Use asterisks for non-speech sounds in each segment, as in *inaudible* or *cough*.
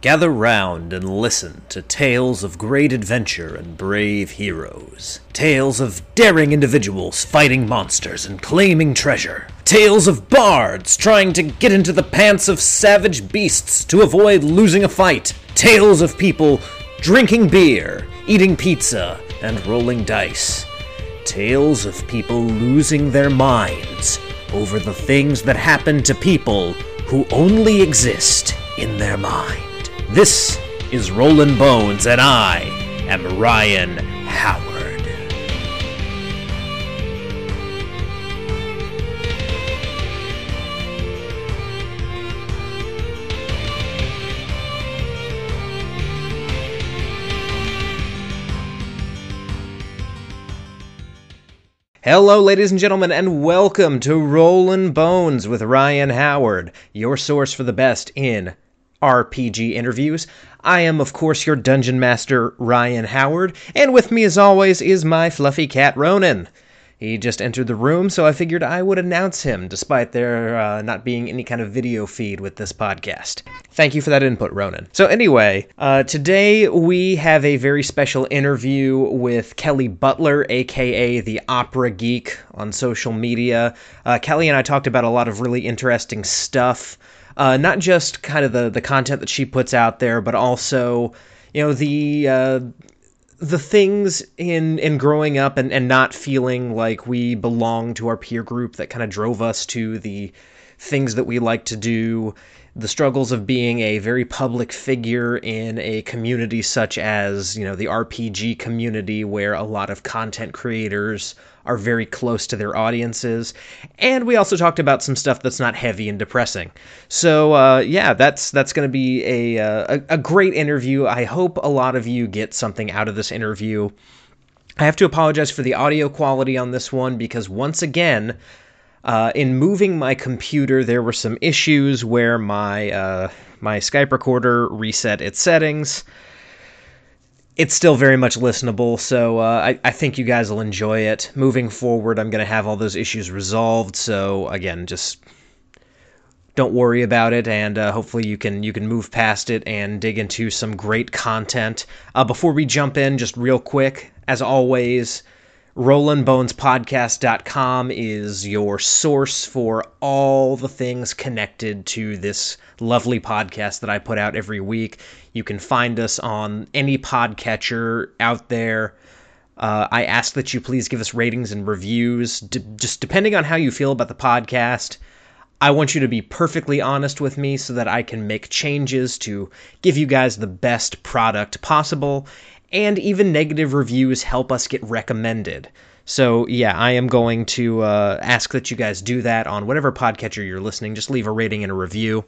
Gather round and listen to tales of great adventure and brave heroes. Tales of daring individuals fighting monsters and claiming treasure. Tales of bards trying to get into the pants of savage beasts to avoid losing a fight. Tales of people drinking beer, eating pizza, and rolling dice. Tales of people losing their minds over the things that happen to people who only exist in their mind. This is Rollin' Bones, and I am Ryan Howard. Hello, ladies and gentlemen, and welcome to Rollin' Bones with Ryan Howard, your source for the best in RPG interviews. I am, of course, your dungeon master, Ryan Howard, and with me, as always, is my fluffy cat, Ronan. He just entered the room, so I figured I would announce him, despite there uh, not being any kind of video feed with this podcast. Thank you for that input, Ronan. So, anyway, uh, today we have a very special interview with Kelly Butler, aka the Opera Geek, on social media. Uh, Kelly and I talked about a lot of really interesting stuff uh, not just kind of the the content that she puts out there, but also you know the uh, the things in in growing up and, and not feeling like we belong to our peer group that kind of drove us to the things that we like to do the struggles of being a very public figure in a community such as you know the RPG community where a lot of content creators are very close to their audiences. And we also talked about some stuff that's not heavy and depressing. So uh, yeah that's that's going to be a, uh, a a great interview. I hope a lot of you get something out of this interview. I have to apologize for the audio quality on this one because once again uh, in moving my computer, there were some issues where my uh, my Skype recorder reset its settings. It's still very much listenable, so uh, I, I think you guys will enjoy it. Moving forward, I'm going to have all those issues resolved. So again, just don't worry about it, and uh, hopefully you can you can move past it and dig into some great content. Uh, before we jump in, just real quick, as always RollinBonesPodcast.com is your source for all the things connected to this lovely podcast that I put out every week. You can find us on any podcatcher out there. Uh, I ask that you please give us ratings and reviews, D- just depending on how you feel about the podcast. I want you to be perfectly honest with me so that I can make changes to give you guys the best product possible and even negative reviews help us get recommended. So, yeah, I am going to uh, ask that you guys do that on whatever podcatcher you're listening. Just leave a rating and a review.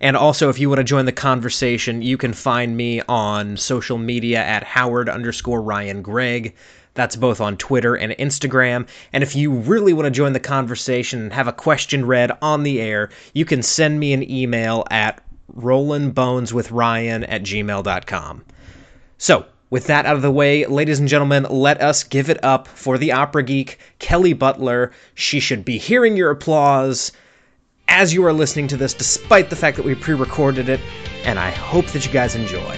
And also, if you want to join the conversation, you can find me on social media at Howard underscore Ryan Gregg. That's both on Twitter and Instagram. And if you really want to join the conversation and have a question read on the air, you can send me an email at rollinboneswithryan at gmail.com. So, with that out of the way, ladies and gentlemen, let us give it up for the opera geek, Kelly Butler. She should be hearing your applause as you are listening to this, despite the fact that we pre recorded it, and I hope that you guys enjoy.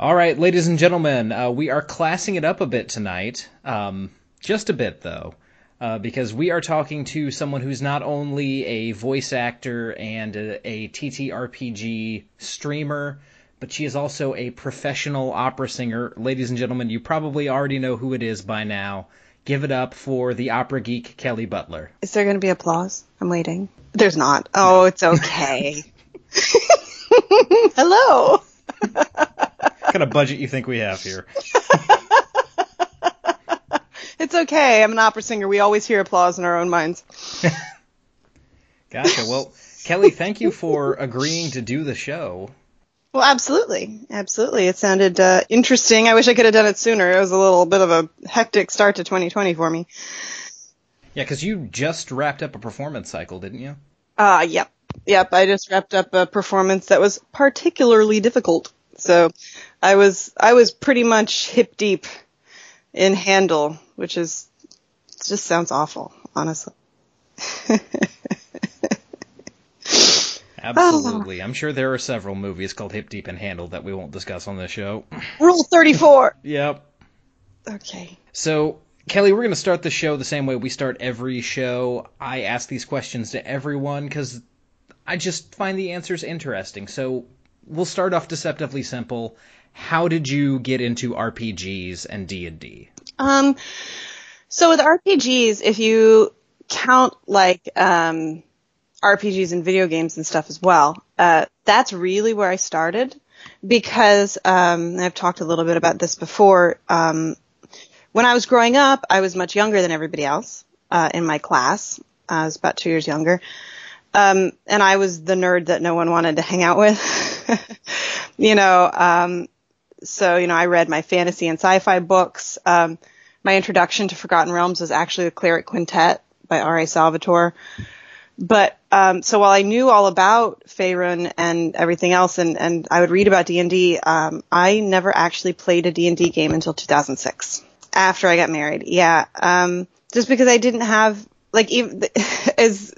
All right, ladies and gentlemen, uh, we are classing it up a bit tonight. Um, just a bit, though uh, because we are talking to someone who's not only a voice actor and a, a TTRPG streamer, but she is also a professional opera singer. Ladies and gentlemen, you probably already know who it is by now. Give it up for the opera geek Kelly Butler. Is there going to be applause? I'm waiting. There's not. Oh, it's okay. *laughs* *laughs* Hello. what kind of budget you think we have here? *laughs* It's okay. I'm an opera singer. We always hear applause in our own minds. *laughs* gotcha. Well, Kelly, thank you for agreeing to do the show. Well, absolutely, absolutely. It sounded uh, interesting. I wish I could have done it sooner. It was a little bit of a hectic start to 2020 for me. Yeah, because you just wrapped up a performance cycle, didn't you? Uh, yep, yep. I just wrapped up a performance that was particularly difficult. So, I was I was pretty much hip deep in Handel, which is just sounds awful. honestly. *laughs* Absolutely. Ah. I'm sure there are several movies called Hip Deep and Handel that we won't discuss on this show. *laughs* Rule 34. yep. Okay. So, Kelly, we're going to start the show the same way we start every show. I ask these questions to everyone because I just find the answers interesting. So, we'll start off deceptively simple. How did you get into RPGs and D&D? Um, so with RPGs, if you count like um, RPGs and video games and stuff as well, uh, that's really where I started because um, I've talked a little bit about this before. Um, when I was growing up, I was much younger than everybody else uh, in my class. I was about two years younger. Um, and I was the nerd that no one wanted to hang out with. *laughs* you know, um, so, you know, I read my fantasy and sci-fi books. Um, my introduction to Forgotten Realms was actually the Cleric Quintet by R.A. Salvatore. But um, so while I knew all about Faerun and everything else, and, and I would read about D and D, um, I never actually played a D and D game until 2006 after I got married. Yeah, um, just because I didn't have like even *laughs* as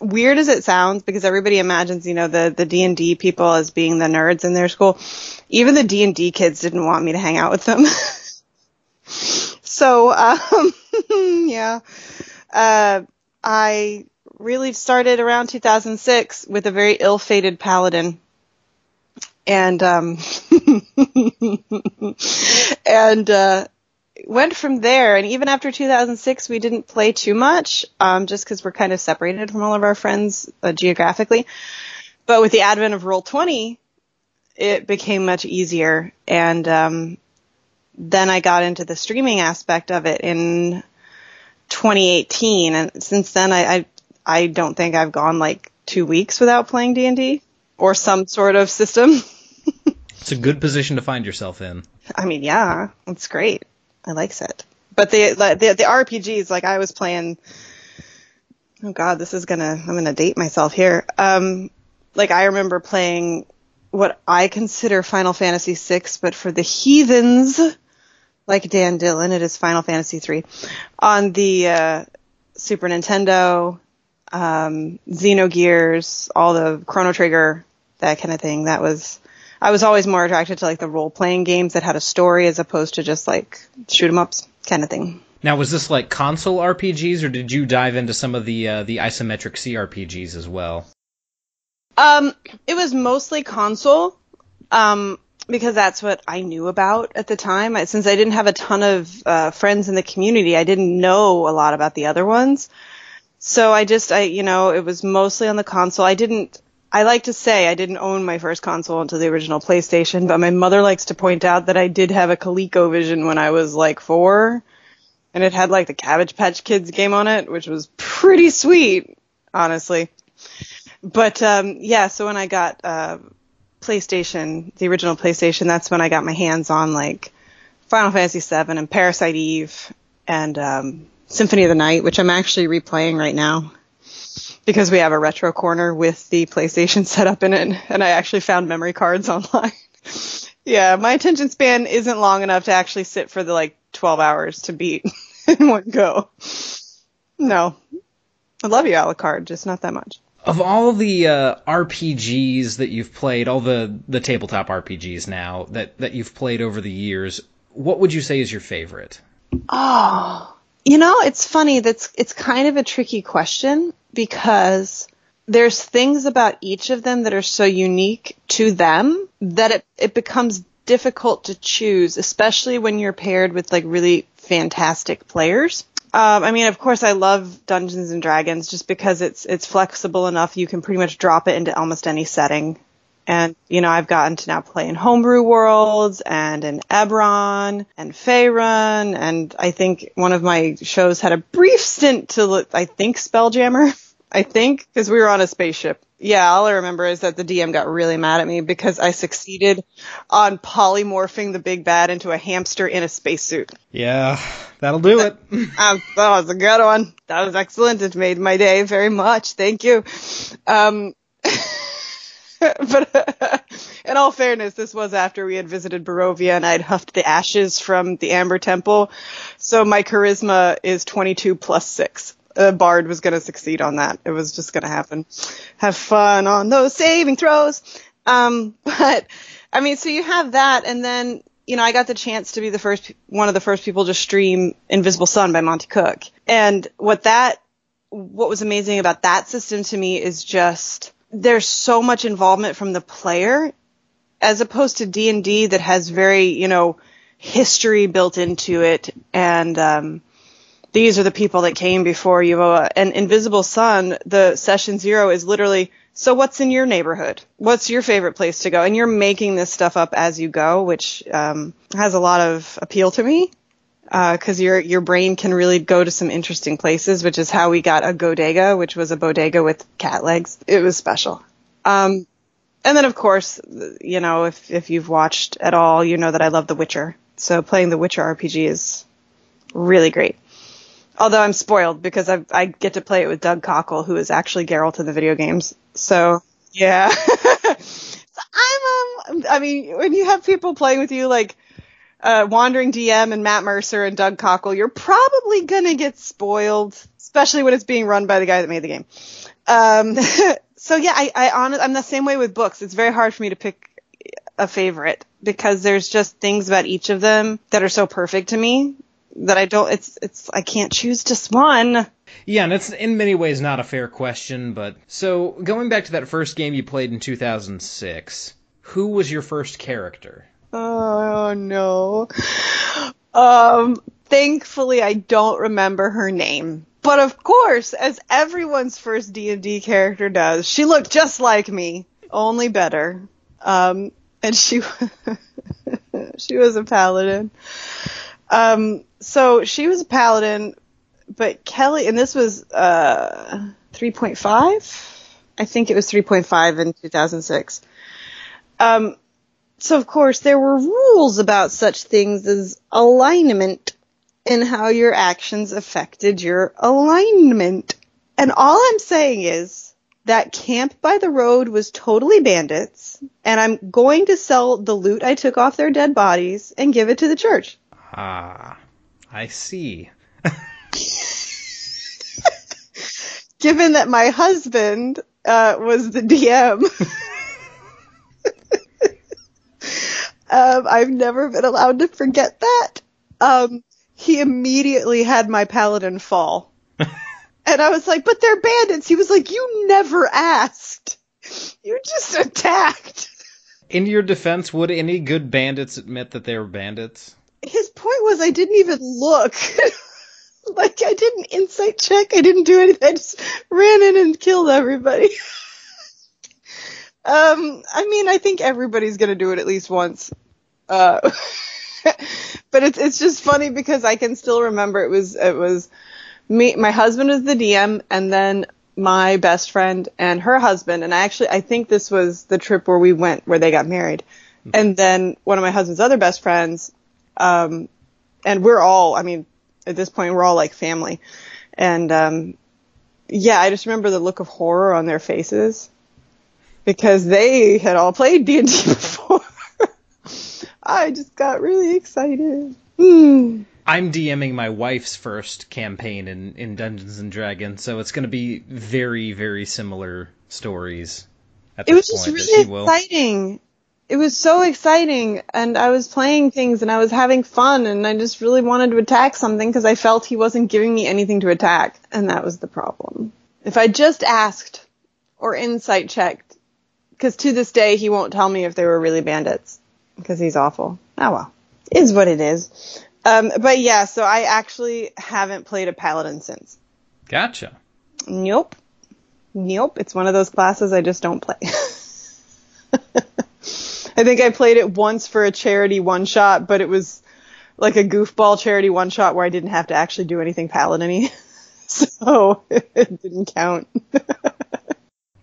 weird as it sounds, because everybody imagines you know the the D and D people as being the nerds in their school. Even the D and D kids didn't want me to hang out with them. *laughs* so um, *laughs* yeah, uh, I really started around 2006 with a very ill-fated paladin. And, um, *laughs* and, uh, went from there. And even after 2006, we didn't play too much, um, just because we're kind of separated from all of our friends uh, geographically. But with the advent of Roll20, it became much easier. And, um, then I got into the streaming aspect of it in 2018. And since then, I, I I don't think I've gone like two weeks without playing D and D or some sort of system. *laughs* it's a good position to find yourself in. I mean, yeah, it's great. I like it. But the, the the RPGs, like I was playing. Oh God, this is gonna I'm gonna date myself here. Um, like I remember playing what I consider Final Fantasy VI, but for the heathens, like Dan Dillon, it is Final Fantasy III on the uh, Super Nintendo um, Xenogears, all the Chrono Trigger, that kind of thing. That was, I was always more attracted to like the role playing games that had a story as opposed to just like shoot 'em ups kind of thing. Now, was this like console RPGs, or did you dive into some of the uh, the isometric CRPGs as well? Um, it was mostly console, um, because that's what I knew about at the time. I, since I didn't have a ton of uh, friends in the community, I didn't know a lot about the other ones. So I just, I, you know, it was mostly on the console. I didn't, I like to say I didn't own my first console until the original PlayStation, but my mother likes to point out that I did have a ColecoVision when I was like four, and it had like the Cabbage Patch Kids game on it, which was pretty sweet, honestly. But um, yeah, so when I got uh, PlayStation, the original PlayStation, that's when I got my hands on like Final Fantasy VII and Parasite Eve and um, Symphony of the Night, which I'm actually replaying right now because we have a retro corner with the PlayStation *laughs* set up in it, and I actually found memory cards *laughs* online. yeah, my attention span isn't long enough to actually sit for the like 12 hours to beat *laughs* in one go. No. I love you, Alucard, just not that much. Of all the uh, RPGs that you've played, all the, the tabletop RPGs now that, that you've played over the years, what would you say is your favorite? Oh, you know, it's funny. That's it's kind of a tricky question because there's things about each of them that are so unique to them that it, it becomes difficult to choose, especially when you're paired with like really fantastic players. Um, I mean, of course, I love Dungeons and Dragons just because it's it's flexible enough. You can pretty much drop it into almost any setting. And, you know, I've gotten to now play in Homebrew Worlds and in Eberron and Faerun. And I think one of my shows had a brief stint to, I think, Spelljammer. *laughs* I think, because we were on a spaceship. Yeah, all I remember is that the DM got really mad at me because I succeeded on polymorphing the big bad into a hamster in a spacesuit. Yeah, that'll do it. um, *laughs* that was a good one. That was excellent. It made my day very much. Thank you. Um, *laughs* *laughs* but uh, in all fairness, this was after we had visited Barovia and I'd huffed the ashes from the Amber Temple. So my charisma is 22 plus 6. a bard was going to succeed on that. It was just going to happen. Have fun on those saving throws. Um, *laughs* but I mean, so you have that, and then you know, I got the chance to be the first one of the first people to stream Invisible Sun by Monte Cook, and what that what was amazing about that system to me is just there's so much involvement from the player as opposed to D&D that has very, you know, history built into it and um, these are the people that came before you. And Invisible Sun, the session zero is literally, so what's in your neighborhood? What's your favorite place to go? And you're making this stuff up as you go, which um, has a lot of appeal to me because uh, your your brain can really go to some interesting places, which is how we got a Godega, which was a bodega with cat legs. It was special. Um, and then of course, you know, if if you've watched at all, you know that I love The Witcher. So playing The Witcher RPG is really great. Although I'm spoiled because I I get to play it with Doug Cockle, who is actually Geralt in the video games. So yeah, *laughs* so I'm um, I mean, when you have people playing with you like uh, Wandering DM and Matt Mercer and Doug Cockle, you're probably gonna get spoiled, especially when it's being run by the guy that made the game. Um, *laughs* so yeah, I, I honest, I'm the same way with books. It's very hard for me to pick a favorite because there's just things about each of them that are so perfect to me that I don't. It's it's I can't choose just one. Yeah, and it's in many ways not a fair question, but so going back to that first game you played in 2006, who was your first character? Oh no. Um, thankfully I don't remember her name. But of course, as everyone's first D&D character does, she looked just like me, only better. Um, and she *laughs* she was a paladin. Um, so she was a paladin, but Kelly, and this was uh 3.5. I think it was 3.5 in 2006. Um, so of course there were rules about such things as alignment and how your actions affected your alignment. And all I'm saying is that camp by the road was totally bandits and I'm going to sell the loot I took off their dead bodies and give it to the church. Ah, I see. *laughs* Given that my husband uh, was the DM. *laughs* Um, I've never been allowed to forget that. Um, he immediately had my paladin fall. *laughs* and I was like, but they're bandits. He was like, you never asked. You just attacked. In your defense, would any good bandits admit that they were bandits? His point was I didn't even look. *laughs* like I didn't insight check. I didn't do anything. I just ran in and killed everybody. *laughs* Um, I mean, I think everybody's gonna do it at least once. Uh, *laughs* but it's it's just funny because I can still remember it was it was me my husband was the DM and then my best friend and her husband and I actually I think this was the trip where we went where they got married. Mm-hmm. And then one of my husband's other best friends um and we're all I mean at this point we're all like family. And um yeah, I just remember the look of horror on their faces because they had all played D&D *laughs* before. I just got really excited. Mm. I'm DMing my wife's first campaign in, in Dungeons and Dragons, so it's going to be very, very similar stories. At the time. It was just really exciting. It was so exciting, and I was playing things and I was having fun, and I just really wanted to attack something because I felt he wasn't giving me anything to attack, and that was the problem. If I just asked or insight checked, because to this day he won't tell me if they were really bandits because he's awful. Oh well, is what it is. Um, but yeah, so I actually haven't played a paladin since. Gotcha. Nope. Nope. It's one of those classes I just don't play. *laughs* I think I played it once for a charity one shot, but it was like a goofball charity one shot where I didn't have to actually do anything paladin y. *laughs* so *laughs* it didn't count.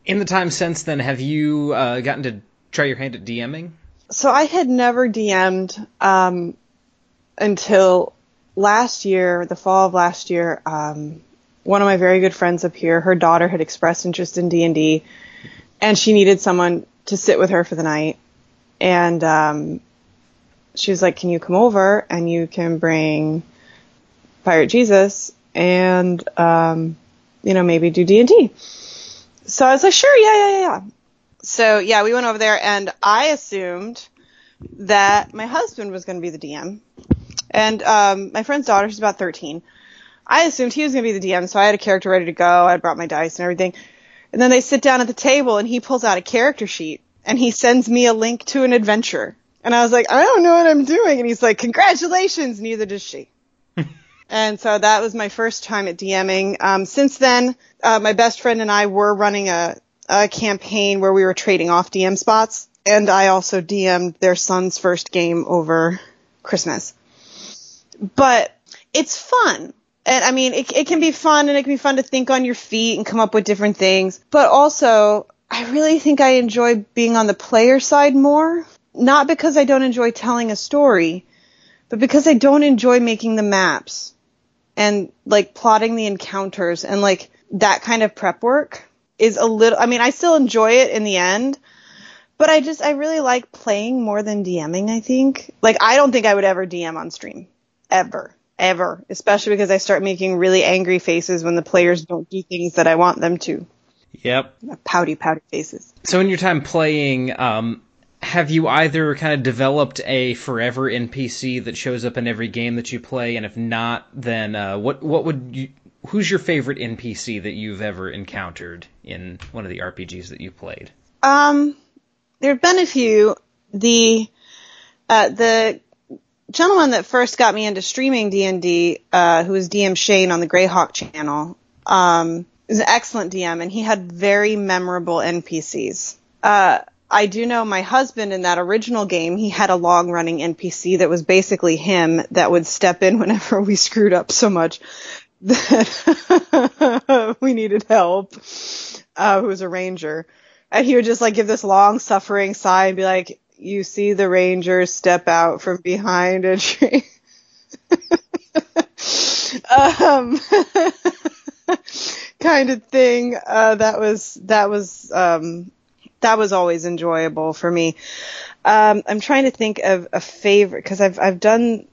In the time since then, have you uh, gotten to try your hand at DMing? So I had never DM'd um, until last year, the fall of last year. Um, one of my very good friends up here, her daughter had expressed interest in D and D, and she needed someone to sit with her for the night. And um, she was like, "Can you come over and you can bring Pirate Jesus and um, you know, maybe do D&D. So I was like, sure, yeah, yeah, yeah. So yeah, we went over there and I assumed that my husband was going to be the DM. And um, my friend's daughter, she's about 13. I assumed he was going to be the DM, so I had a character ready to go. I brought my dice and everything. And then they sit down at the table and he pulls out a character sheet and he sends me a link to an adventure. And I was like, I don't know what I'm doing. And he's like, congratulations. Neither does she. And so that was my first time at DMing. Um, since then, uh, my best friend and I were running a, a campaign where we were trading off DM spots. And I also DM'd their son's first game over Christmas. But it's fun. And I mean, it, it can be fun and it can be fun to think on your feet and come up with different things. But also, I really think I enjoy being on the player side more not because I don't enjoy telling a story, but because I don't enjoy making the maps and like plotting the encounters and like that kind of prep work is a little, I mean, I still enjoy it in the end, but I just, I really like playing more than DMing, I think. Like, I don't think I would ever DM on stream. Ever. Ever. Especially because I start making really angry faces when the players don't do things that I want them to. Yep. Pouty, pouty faces. So in your time playing, um, have you either kind of developed a forever NPC that shows up in every game that you play, and if not, then uh, what what would you? Who's your favorite NPC that you've ever encountered in one of the RPGs that you played? Um, there have been a few. The uh, the gentleman that first got me into streaming D and D, uh, who was DM Shane on the Greyhawk channel, um, is an excellent DM, and he had very memorable NPCs. Uh, I do know my husband in that original game, he had a long running NPC that was basically him that would step in *laughs* whenever we screwed up so much that *laughs* we needed help, uh, who was a ranger. And he would just like give this long suffering sigh and be like, you see the ranger step out from behind a tree. *laughs* um, kind of thing. Uh, that was, that was, um, that was always enjoyable for me. Um, I'm trying to think of a favorite because I've I've done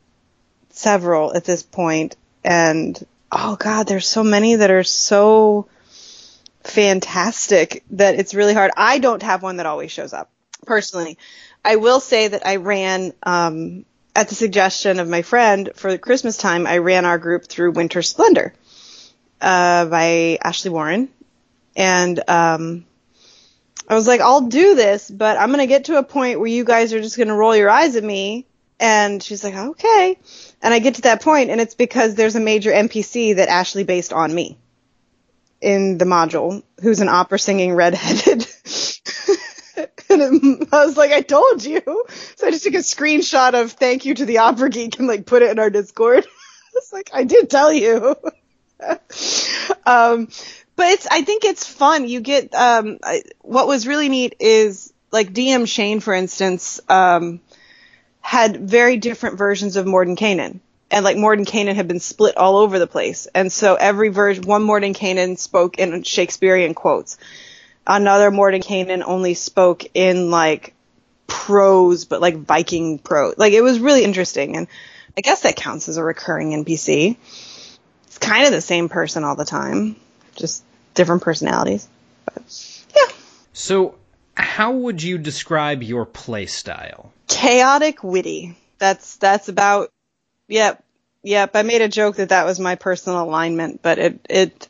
several at this point, and oh god, there's so many that are so fantastic that it's really hard. I don't have one that always shows up personally. I will say that I ran um, at the suggestion of my friend for Christmas time. I ran our group through Winter Splendor uh, by Ashley Warren, and um, I was like, I'll do this, but I'm going to get to a point where you guys are just going to roll your eyes at me. And she's like, okay. And I get to that point, and it's because there's a major NPC that Ashley based on me in the module, who's an opera singing redheaded. *laughs* and I was like, I told you. So I just took a screenshot of thank you to the opera geek and like put it in our Discord. *laughs* I was like, I did tell you. *laughs* um, but it's I think it's fun. You get um I, what was really neat is like DM Shane for instance um had very different versions of Mordenkainen. And like Mordenkainen had been split all over the place. And so every version one Mordenkainen spoke in Shakespearean quotes. Another Mordenkainen only spoke in like prose but like Viking prose. Like it was really interesting and I guess that counts as a recurring NPC. It's kind of the same person all the time just different personalities. But yeah. So, how would you describe your play style? Chaotic, witty. That's that's about. Yep, yep. I made a joke that that was my personal alignment, but it it,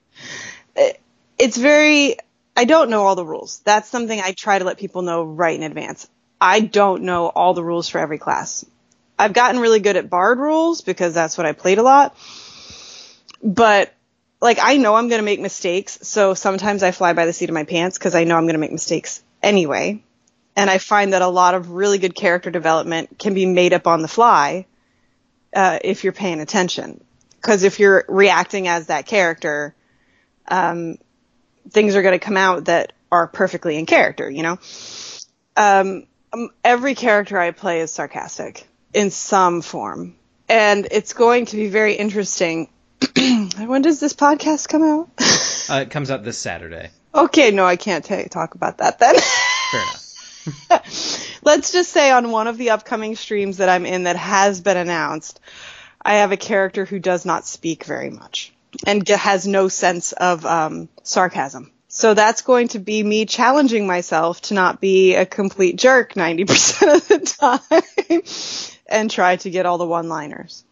it it's very. I don't know all the rules. That's something I try to let people know right in advance. I don't know all the rules for every class. I've gotten really good at bard rules because that's what I played a lot. But like I know I'm going to make mistakes, so sometimes I fly by the seat of my pants because I know I'm going to make mistakes anyway. And I find that a lot of really good character development can be made up on the fly uh, if you're paying attention. Because if you're reacting as that character, um, things are going to come out that are perfectly in character, you know? Um, every character I play is sarcastic in some form. And it's going to be very interesting *clears throat* when does this podcast come out? uh, it comes out this Saturday. Okay, no, I can't t- talk about that then. Fair enough. *laughs* Let's just say on one of the upcoming streams that I'm in that has been announced, I have a character who does not speak very much. and has no sense of um, sarcasm. So that's going to be me challenging myself to not be a complete jerk 90% of the *laughs* time and try to get all the one liners.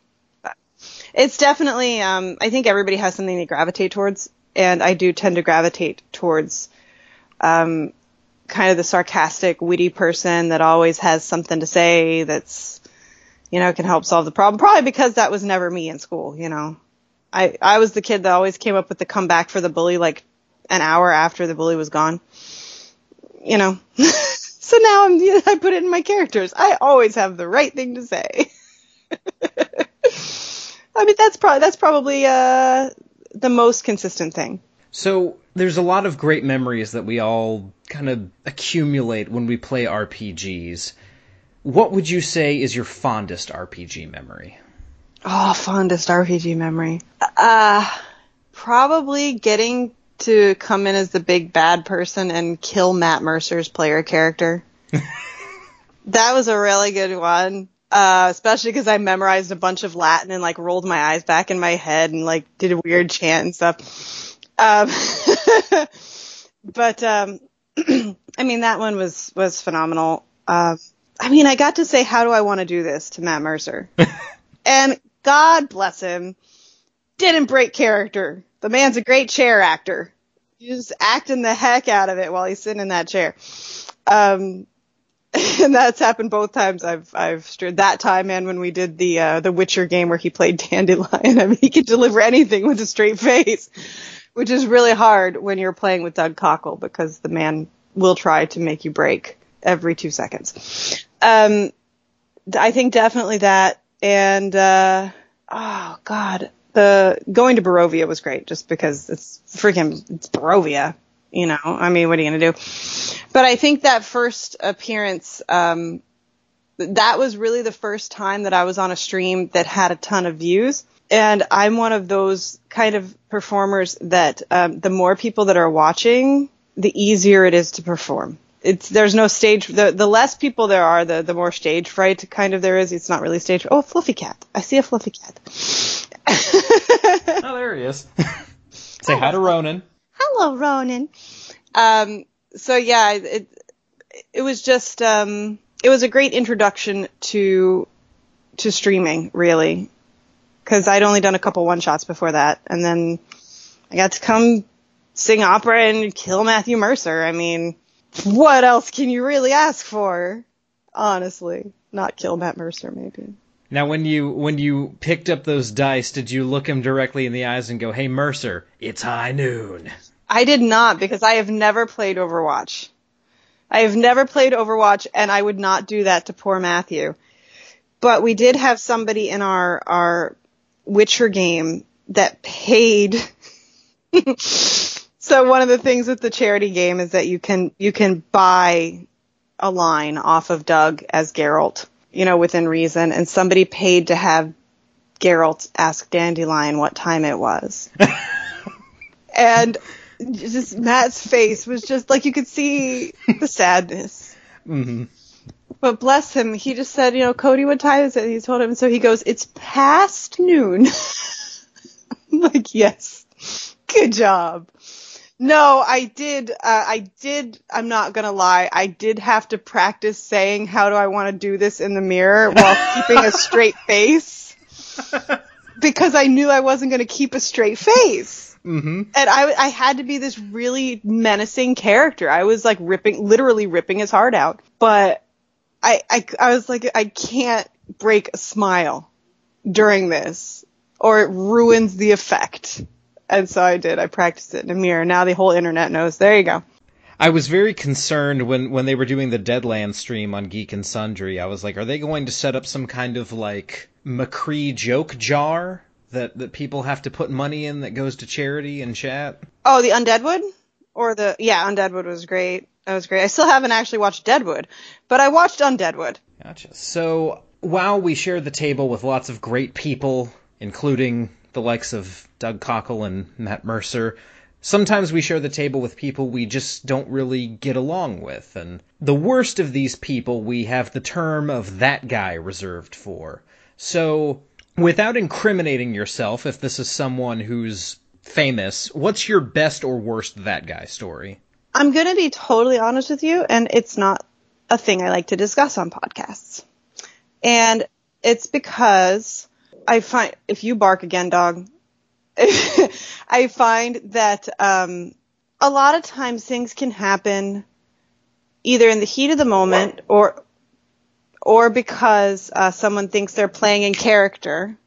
It's definitely, um, I think everybody has something they gravitate towards, and I do tend to gravitate towards um, kind of the sarcastic, witty person that always has something to say that's, you know, can help solve the problem. Probably because that was never me in school, you know. I, I was the kid that always came up with the comeback for the bully like an hour after the bully was gone. You know. *laughs* so now I'm, *laughs* I put it in my characters. I always have the right thing to say. *laughs* I mean, that's probably, that's probably, uh, the most consistent thing. So there's a lot of great memories that we all kind of accumulate when we play RPGs. What would you say is your fondest RPG memory? Oh, fondest RPG memory. Uh, probably getting to come in as the big bad person and kill Matt Mercer's player character. *laughs* that was a really good one. Uh, especially because I memorized a bunch of Latin and like rolled my eyes back in my head and like did a weird chant and stuff. Um, *laughs* but um, *clears throat* I mean that one was was phenomenal. Uh, I mean I got to say how do I want to do this to Matt Mercer, *laughs* and God bless him, didn't break character. The man's a great chair actor. He's acting the heck out of it while he's sitting in that chair. Um, *laughs* and that's happened both times I've I've stood that time and when we did the uh, the Witcher game where he played *laughs* Dandelion. I mean, he could deliver anything with a straight face, which is really hard when you're playing with Doug Cockle because the man will try to make you break every two seconds. Um, I think definitely that, and uh, oh god, the going to Barovia was great just because it's freaking it's Barovia. You know, I mean, what are you gonna do? But I think that first appearance, um, that was really the first time that I was on a stream that had a ton of views. And I'm one of those kind of performers that um, the more people that are watching, the easier it is to perform. It's there's no stage. The the less people there are, the the more stage fright kind of there is. It's not really stage. Oh, fluffy cat! I see a fluffy cat. oh, there he is. *laughs* Say hi to Ronan. Hello, Ronan. Um, so yeah, it it was just um, it was a great introduction to to streaming, really, because I'd only done a couple one shots before that, and then I got to come sing opera and kill Matthew Mercer. I mean, what else can you really ask for? Honestly, not kill Matt Mercer, maybe. Now, when you when you picked up those dice, did you look him directly in the eyes and go, "Hey, Mercer, it's high noon"? I did not because I have never played Overwatch. I have never played Overwatch, and I would not do that to poor Matthew. But we did have somebody in our our Witcher game that paid. *laughs* so one of the things with the charity game is that you can you can buy a line off of Doug as Geralt you know, within reason, and somebody paid to have Geralt ask Dandelion what time it was. *laughs* and just Matt's face was just like you could see the sadness. Mm-hmm. But bless him, he just said, you know, Cody, what time is it? He told him, so he goes, it's past noon. *laughs* I'm like, yes, good job. No, I did. Uh, I did. I'm not gonna lie. I did have to practice saying, "How do I want to do this?" in the mirror while keeping a straight face, *laughs* because I knew I wasn't gonna keep a straight face. Mm-hmm. And I, I had to be this really menacing character. I was like ripping, literally ripping his heart out. But I, I, I was like, I can't break a smile during this, or it ruins the effect. And so I did. I practiced it in a mirror. Now the whole internet knows. There you go. I was very concerned when, when they were doing the Deadland stream on Geek and Sundry. I was like, are they going to set up some kind of like McCree joke jar that, that people have to put money in that goes to charity and chat? Oh, the Undeadwood? Or the yeah, Undeadwood was great. That was great. I still haven't actually watched Deadwood, but I watched Undeadwood. Gotcha. So while we share the table with lots of great people, including the likes of Doug Cockle and Matt Mercer. Sometimes we share the table with people we just don't really get along with, and the worst of these people we have the term of that guy reserved for. So, Without incriminating yourself, if this is someone who's famous, what's your best or worst that guy story? I'm going to be totally honest with you, and it's not a thing I like to discuss on podcasts. And it's because I find, if you bark again, dog, *laughs* I find that um, a lot of times things can happen either in the heat of the moment or or because uh, someone thinks they're playing in character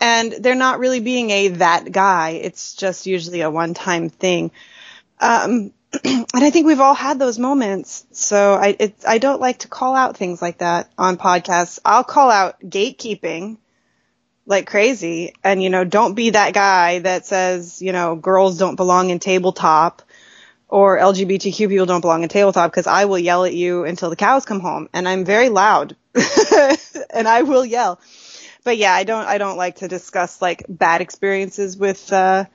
and they're not really being a that guy. It's just usually a one time thing. Um, *clears throat* and I think we've all had those moments. So I it, I don't like to call out things like that on podcasts. I'll call out gatekeeping like crazy and you know don't be that guy that says you know girls don't belong in tabletop or LGBTQ people don't belong in tabletop because I will yell at you until the cows come home and I'm very loud *laughs* and I will yell. But yeah, I don't I don't like to discuss like bad experiences with uh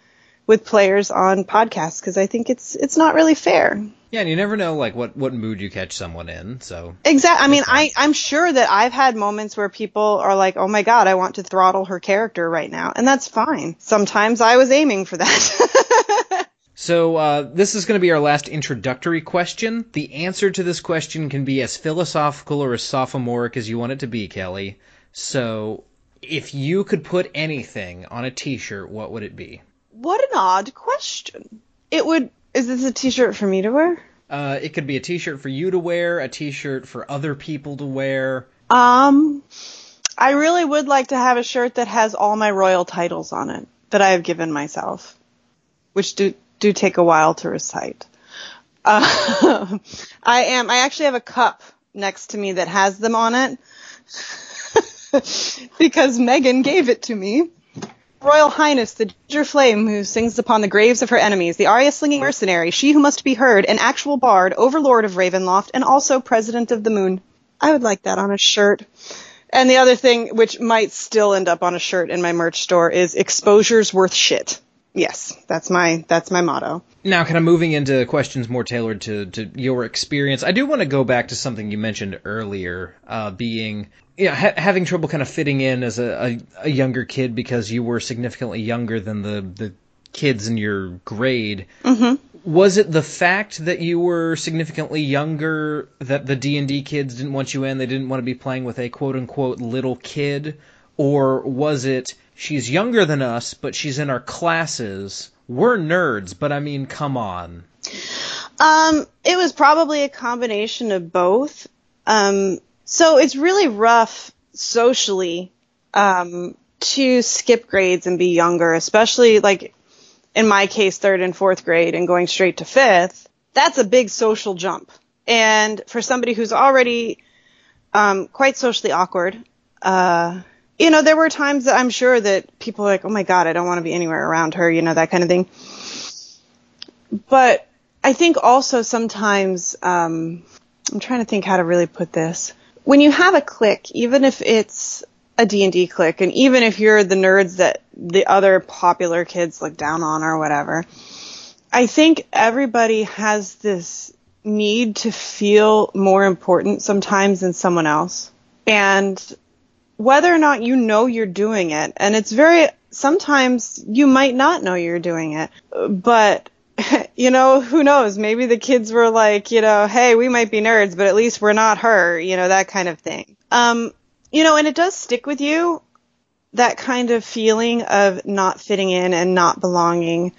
with players on podcasts because I think it's it's not really fair. Yeah, and you never know like what what mood you catch someone in. So exactly. I mean, I I'm sure that I've had moments where people are like, "Oh my god, I want to throttle her character right now," and that's fine. Sometimes I was aiming for that. *laughs* So uh, this is going to be our last introductory question. The answer to this question can be as philosophical or as sophomoric as you want it to be, Kelly. So if you could put anything on a T-shirt, what would it be? What an odd question. It would. Is this a T-shirt for me to wear? Uh, it could be a T-shirt for you to wear, a T-shirt for other people to wear. Um, I really would like to have a shirt that has all my royal titles on it that I have given myself, which do do take a while to recite. Uh, *laughs* I am. I actually have a cup next to me that has them on it *laughs* because Megan gave it to me. Royal Highness, the Ginger Flame, who sings upon the graves of her enemies, the aria slinging mercenary, she who must be heard, an actual bard, overlord of Ravenloft, and also president of the moon. I would like that on a shirt. And the other thing, which might still end up on a shirt in my merch store, is exposure's worth shit. Yes, that's my that's my motto. Now, kind of moving into questions more tailored to, to your experience, I do want to go back to something you mentioned earlier, uh, being you know, ha- having trouble kind of fitting in as a, a, a, younger kid because you were significantly younger than the the kids in your grade. Mm-hmm. Was it the fact that you were significantly younger that the D and D kids didn't want you in? They didn't want to be playing with a quote unquote little kid, or was it? She's younger than us, but she's in our classes. We're nerds, but I mean, come on. Um, it was probably a combination of both. Um, so it's really rough socially, um, to skip grades and be younger, especially like in my case, third and fourth grade and going straight to fifth. That's a big social jump. And for somebody who's already, um, quite socially awkward, uh, you know, there were times that I'm sure that people were like, oh my God, I don't want to be anywhere around her, you know, that kind of thing. But I think also sometimes, um, I'm trying to think how to really put this. When you have a clique, even if it's a D&D clique, and even if you're the nerds that the other popular kids look down on or whatever, I think everybody has this need to feel more important sometimes than someone else. And whether or not you know you're doing it, and it's very, sometimes you might not know you're doing it, but *laughs* you know, who knows? Maybe the kids were like, you know, hey, we might be nerds, but at least we're not her, you know, that kind of thing. Um, you know, and it does stick with you, that kind of feeling of not fitting in and not belonging.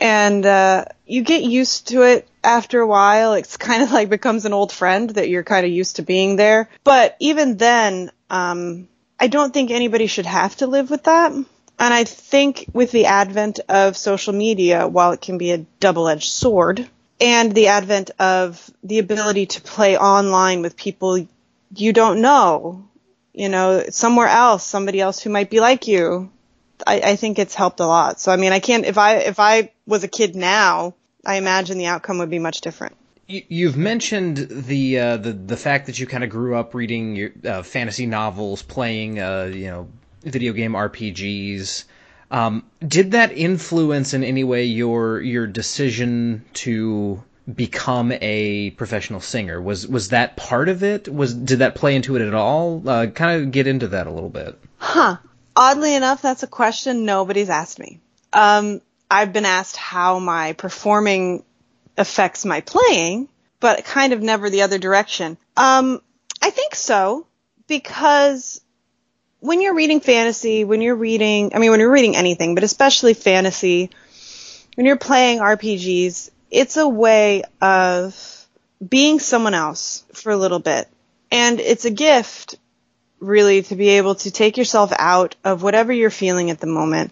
And, uh, you get used to it after a while. It's *laughs* kind of like becomes an old friend that you're kind of used to being there. But even then, um, I don't think anybody should have to live with that. And I think with the advent of social media, while it can be a double-edged sword, and the advent of the ability to play online with people you don't know, you know, somewhere else, somebody else who might be like you, I, I think it's helped a lot. So I mean, I can't if I if I was a kid now, I imagine the outcome would be much different. You've mentioned the uh, the the fact that you kind of grew up reading your, uh, fantasy novels, playing uh, you know video game RPGs. Um, did that influence in any way your your decision to become a professional singer? Was was that part of it? Was did that play into it at all? Uh, kind of get into that a little bit. Huh. Oddly enough, that's a question nobody's asked me. Um, I've been asked how my performing affects my playing, but kind of never the other direction. Um, I think so because when you're reading fantasy, when you're reading, I mean, when you're reading anything, but especially fantasy, when you're playing RPGs, it's a way of being someone else for a little bit. And it's a gift, really, to be able to take yourself out of whatever you're feeling at the moment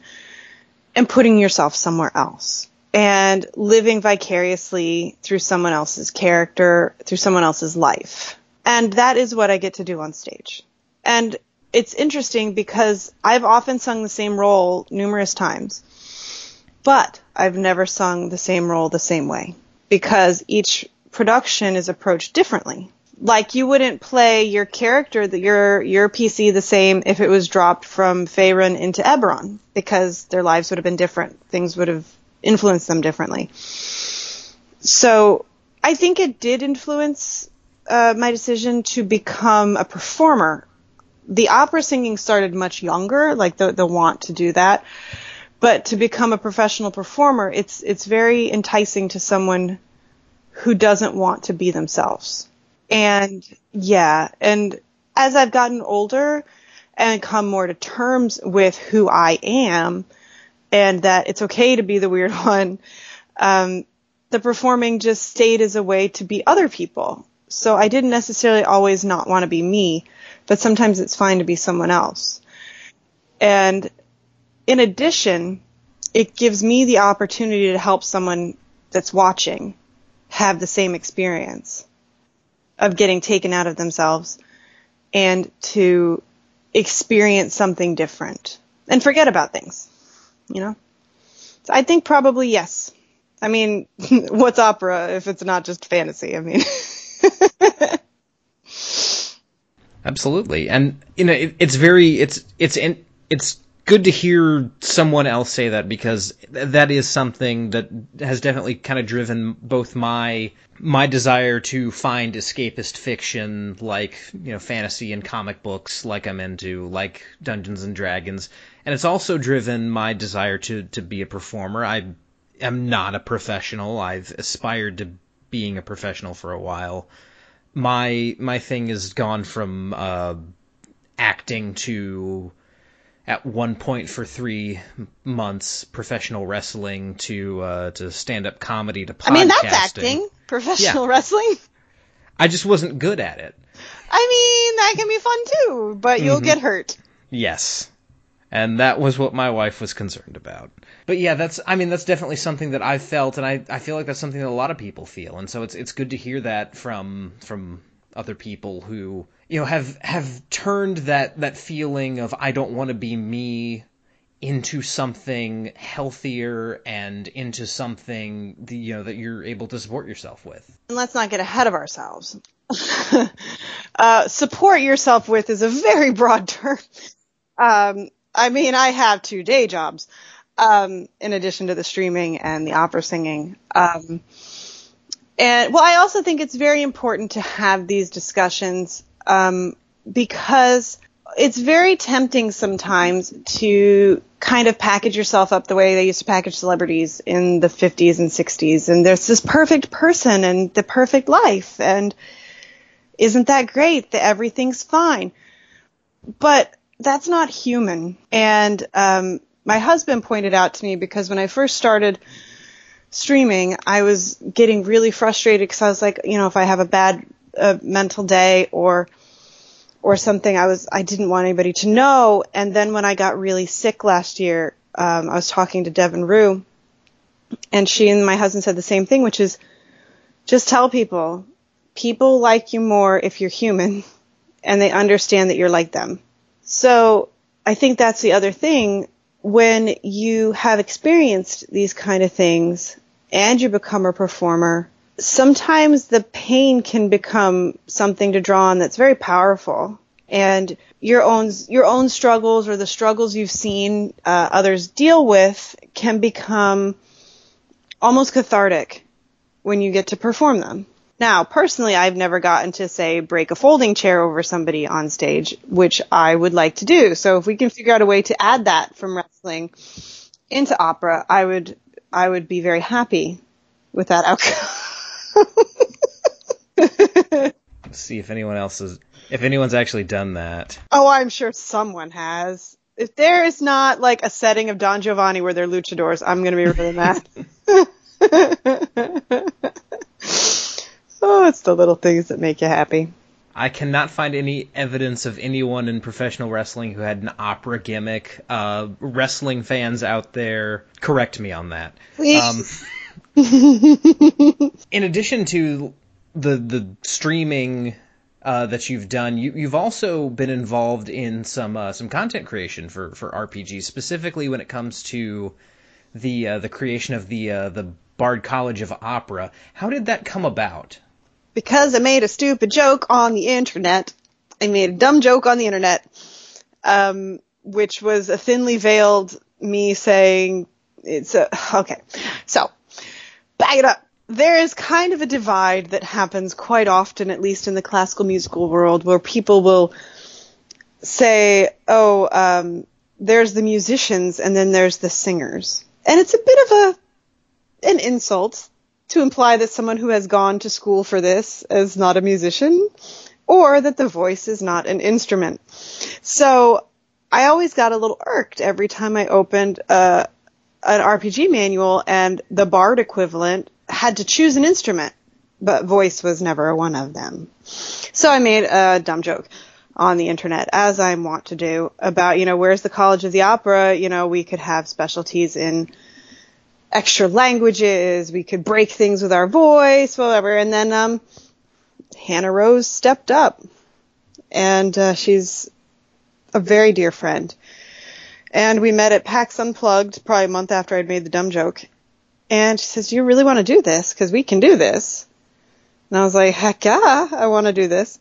and putting yourself somewhere else and living vicariously through someone else's character, through someone else's life. And that is what I get to do on stage. And it's interesting because I've often sung the same role numerous times, but I've never sung the same role the same way because each production is approached differently. Like you wouldn't play your character, your your PC the same if it was dropped from Faerun into Eberron because their lives would have been different. Things would have influenced them differently. So I think it did influence uh, my decision to become a performer. The opera singing started much younger, like the the want to do that. But to become a professional performer, it's it's very enticing to someone who doesn't want to be themselves. And yeah, and as I've gotten older and come more to terms with who I am and that it's okay to be the weird *laughs* one, um, the performing just stayed as a way to be other people. So I didn't necessarily always not want to be me, but sometimes it's fine to be someone else. And in addition, it gives me the opportunity to help someone that's watching have the same experience of getting taken out of themselves and to experience something different and forget about things, you know? So I think probably yes. I mean, *laughs* what's opera if it's not just fantasy? I mean, *laughs* absolutely, and you know, it, it's very, it's, it's, in, it's good to hear someone else say that because that is something that has definitely kind of driven both my my desire to find escapist fiction like you know fantasy and comic books like I'm into like Dungeons and Dragons and it's also driven my desire to to be a performer I am not a professional I've aspired to being a professional for a while my my thing has gone from uh, acting to at one point for three months professional wrestling to uh, to stand up comedy to podcasting. I mean that's acting, professional yeah. wrestling. I just wasn't good at it. I mean that can be fun too, but you'll mm-hmm. get hurt. Yes. And that was what my wife was concerned about. But yeah, that's I mean that's definitely something that I've felt and I, I feel like that's something that a lot of people feel. And so it's it's good to hear that from from other people who you know have have turned that that feeling of I don't want to be me into something healthier and into something you know that you're able to support yourself with. And let's not get ahead of ourselves. *laughs* uh, support yourself with is a very broad term. Um, I mean, I have two day jobs um, in addition to the streaming and the opera singing. Um, and well, I also think it's very important to have these discussions um, because it's very tempting sometimes to kind of package yourself up the way they used to package celebrities in the 50s and 60s. And there's this perfect person and the perfect life. And isn't that great that everything's fine? But that's not human. And um, my husband pointed out to me because when I first started streaming, I was getting really frustrated because I was like, you know, if I have a bad uh, mental day or or something, I was I didn't want anybody to know. And then when I got really sick last year, um, I was talking to Devin Rue, and she and my husband said the same thing, which is just tell people, people like you more if you're human, and they understand that you're like them. So I think that's the other thing when you have experienced these kind of things and you become a performer, sometimes the pain can become something to draw on that's very powerful. And your own your own struggles or the struggles you've seen uh, others deal with can become almost cathartic when you get to perform them. Now, personally, I've never gotten to say break a folding chair over somebody on stage, which I would like to do. So if we can figure out a way to add that from wrestling into opera, I would I would be very happy with that outcome. Let's *laughs* see if anyone else has if anyone's actually done that. Oh, I'm sure someone has. If there is not like a setting of Don Giovanni where they're luchadors, I'm going to be really mad. *laughs* oh, it's the little things that make you happy. I cannot find any evidence of anyone in professional wrestling who had an opera gimmick. Uh, wrestling fans out there, correct me on that. Um, *laughs* in addition to the the streaming uh, that you've done, you, you've also been involved in some uh, some content creation for for RPGs, specifically when it comes to the uh, the creation of the uh, the Bard College of Opera. How did that come about? Because I made a stupid joke on the internet. I made a dumb joke on the internet, um, which was a thinly veiled me saying it's a okay. So back it up there is kind of a divide that happens quite often, at least in the classical musical world, where people will say, "Oh, um, there's the musicians, and then there's the singers," and it's a bit of a an insult to imply that someone who has gone to school for this is not a musician, or that the voice is not an instrument. So I always got a little irked every time I opened uh, an RPG manual and the Bard equivalent had to choose an instrument, but voice was never one of them. So I made a dumb joke on the internet, as I want to do, about, you know, where's the College of the Opera? You know, we could have specialties in extra languages, we could break things with our voice, whatever. And then, um, Hannah Rose stepped up. And, uh, she's a very dear friend. And we met at PAX Unplugged probably a month after I'd made the dumb joke. And she says, you really want to do this? Cause we can do this. And I was like, heck yeah, I want to do this.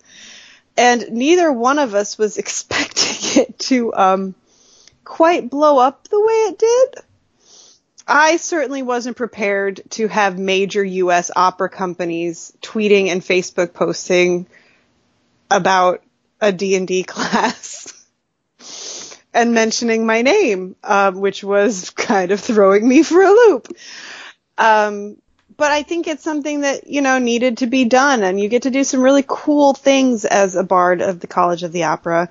And neither one of us was *laughs* expecting it to, um, quite blow up the way it did. I certainly wasn't prepared to have major US opera companies tweeting and Facebook posting about a D&D *laughs* class and mentioning my name, um, which was kind of throwing me for a loop. Um, but I think it's something that, you know, needed to be done and you get to do some really cool things as a bard of the College of the Opera.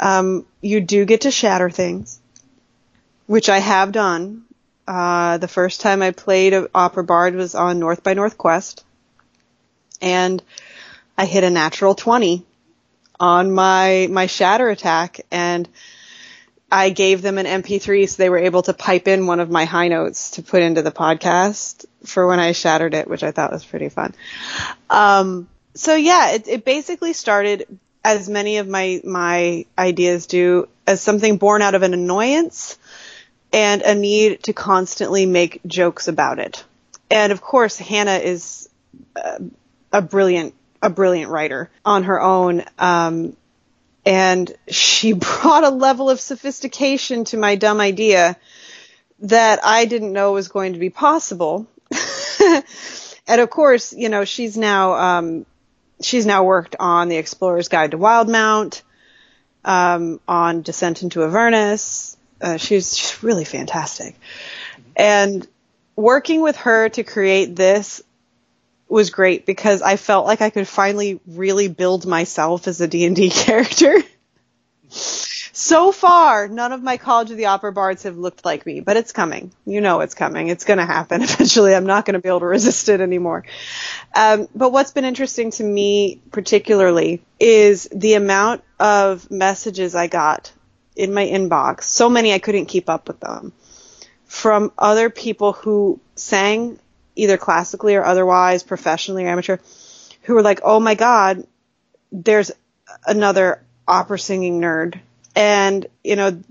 Um, you do get to shatter things, which I have done. Uh, the first time I played opera bard was on North by Northwest. And I hit a natural 20 on my, my shatter attack. And I gave them an MP3 so they were able to pipe in one of my high notes to put into the podcast for when I shattered it, which I thought was pretty fun. Um, so yeah, it, it basically started as many of my, my ideas do as something born out of an annoyance and a need to constantly make jokes about it. And of course, Hannah is a, a brilliant, a brilliant writer on her own. Um, and she *laughs* brought a level of sophistication to my dumb idea that I didn't know was going to be possible. *laughs* and of course, you know, she's now um, she's now worked on the Explorer's Guide to Wildemount, um, on Descent into Avernus. Uh, she's, she's really fantastic, and working with her to create this was great because I felt like I could finally really build myself as a D&D *laughs* character. so far, none of my College of the Opera bards have looked like me, but it's coming. You know it's coming. It's going to happen *laughs* eventually. I'm not going to be able to resist it anymore. Um, but what's been interesting to me particularly is the amount of messages I got in my inbox. So many I couldn't keep up with them from other people who sang either classically or otherwise, professionally or amateur, who were like, "Oh my god, there's another opera singing nerd," and you know,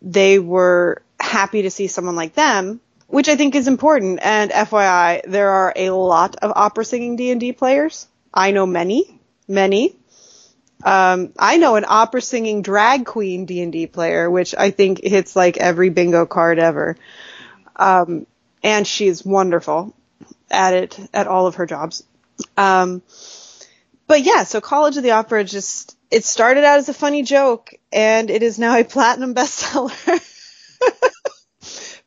they were happy to see someone like them, which I think is important. And FYI, there are a lot of opera singing D and D players. I know many, many. Um, I know an opera singing drag queen D and D player, which I think hits like every bingo card ever. Um, and she's wonderful at it at all of her jobs. Um, but yeah, so College of the Opera just it started out as a funny joke, and it is now a *laughs* platinum bestseller. *laughs*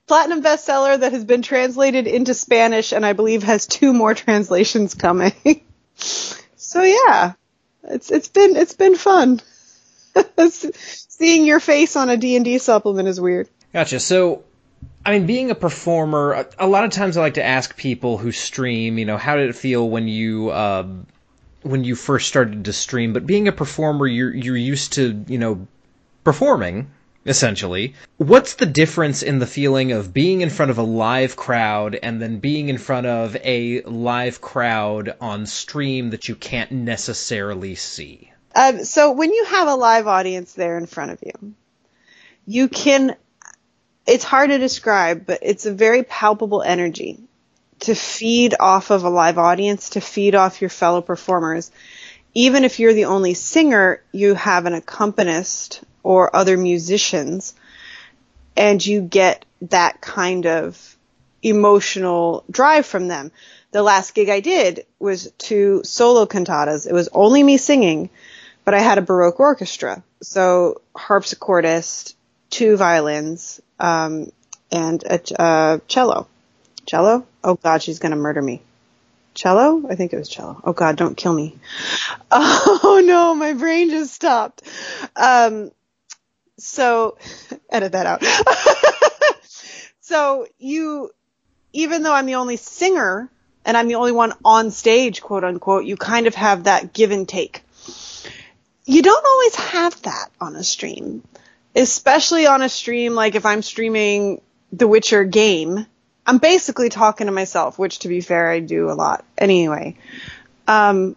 platinum bestseller that has been translated into Spanish, and I believe has two more *laughs* translations coming. so yeah, it's it's been it's been fun. *laughs* Seeing your face on a D&D supplement is weird. Gotcha. So, I mean, being a performer, a, a lot of times I like to ask people who stream, you know, how did it feel when you uh, when you first started to stream? But being a performer, you're you're used to, you know, performing essentially. What's the difference in the feeling of being in front of a live crowd and then being in front of a live crowd on stream that you can't necessarily see? Um, so when you have a live audience there in front of you, you can, it's hard to describe, but it's a very palpable energy to feed off of a live audience, to feed off your fellow performers. Even if you're the only singer, you have an accompanist or other musicians, and you get that kind of emotional drive from them. The last gig I did was two solo cantatas. It was only me singing, but I had a Baroque orchestra. So harpsichordist, two violins, um, and a uh, cello. Cello? Oh God, she's gonna murder me. Cello? I think it was cello. Oh God, don't kill me. *laughs* Oh no, my brain just stopped. Um, so *laughs* edit that out. *laughs* so you, even though I'm the only singer and I'm the only one on stage, quote unquote, you kind of have that give and take you don't always have that on a stream, especially on a stream like if I'm streaming The Witcher game. I'm basically talking to myself, which to be fair, I do a lot anyway. Um,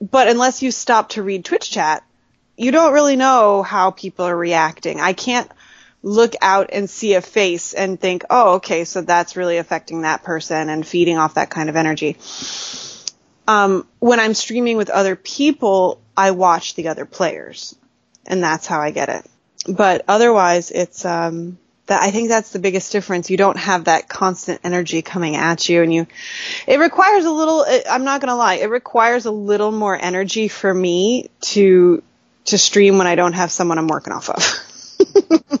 but unless you stop to read Twitch chat, you don't really know how people are reacting. I can't look out and see a face and think, oh, okay, so that's really affecting that person and feeding off that kind of energy. Um, when I'm streaming with other people, I watch the other players, and that's how I get it. But otherwise, it's um, that I think that's the biggest difference. You don't have that constant energy coming at you, and you. It requires a little. I'm not gonna lie. It requires a little more energy for me to to stream when I don't have someone I'm working off of. *laughs*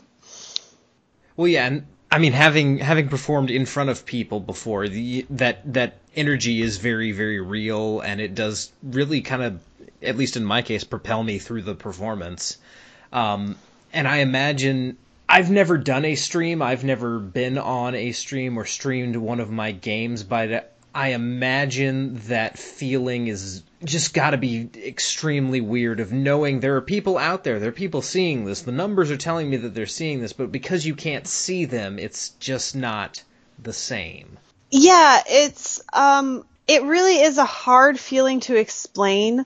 well, yeah, and I mean, having having performed in front of people before, the that that energy is very very real, and it does really kind of at least in my case, propel me through the performance. Um, and I imagine I've never done a stream. I've never been on a stream or streamed one of my games, but I imagine that feeling is just got to be extremely weird of knowing there are people out there, there are people seeing this. The numbers are telling me that they're seeing this, but because you can't see them, it's just not the same. Yeah, it's um it really is a hard feeling to explain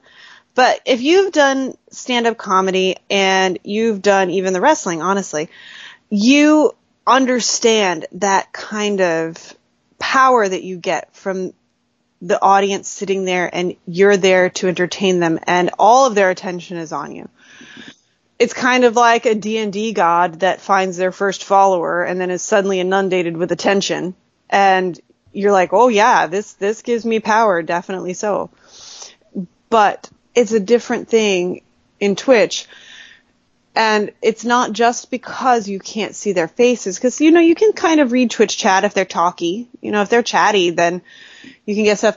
but if you've done stand up comedy and you've done even the wrestling, honestly, you understand that kind of power that you get from the audience sitting there and you're there to entertain them and all of their attention is on you. It's kind of like a D&D god that finds their first follower and then is suddenly inundated with attention and you're like, "Oh yeah, this this gives me power, definitely so." But it's a different thing in Twitch. And it's not just because you can't see their faces, because you know you can kind of read Twitch chat if they're talky. You know, if they're chatty, then you can get stuff.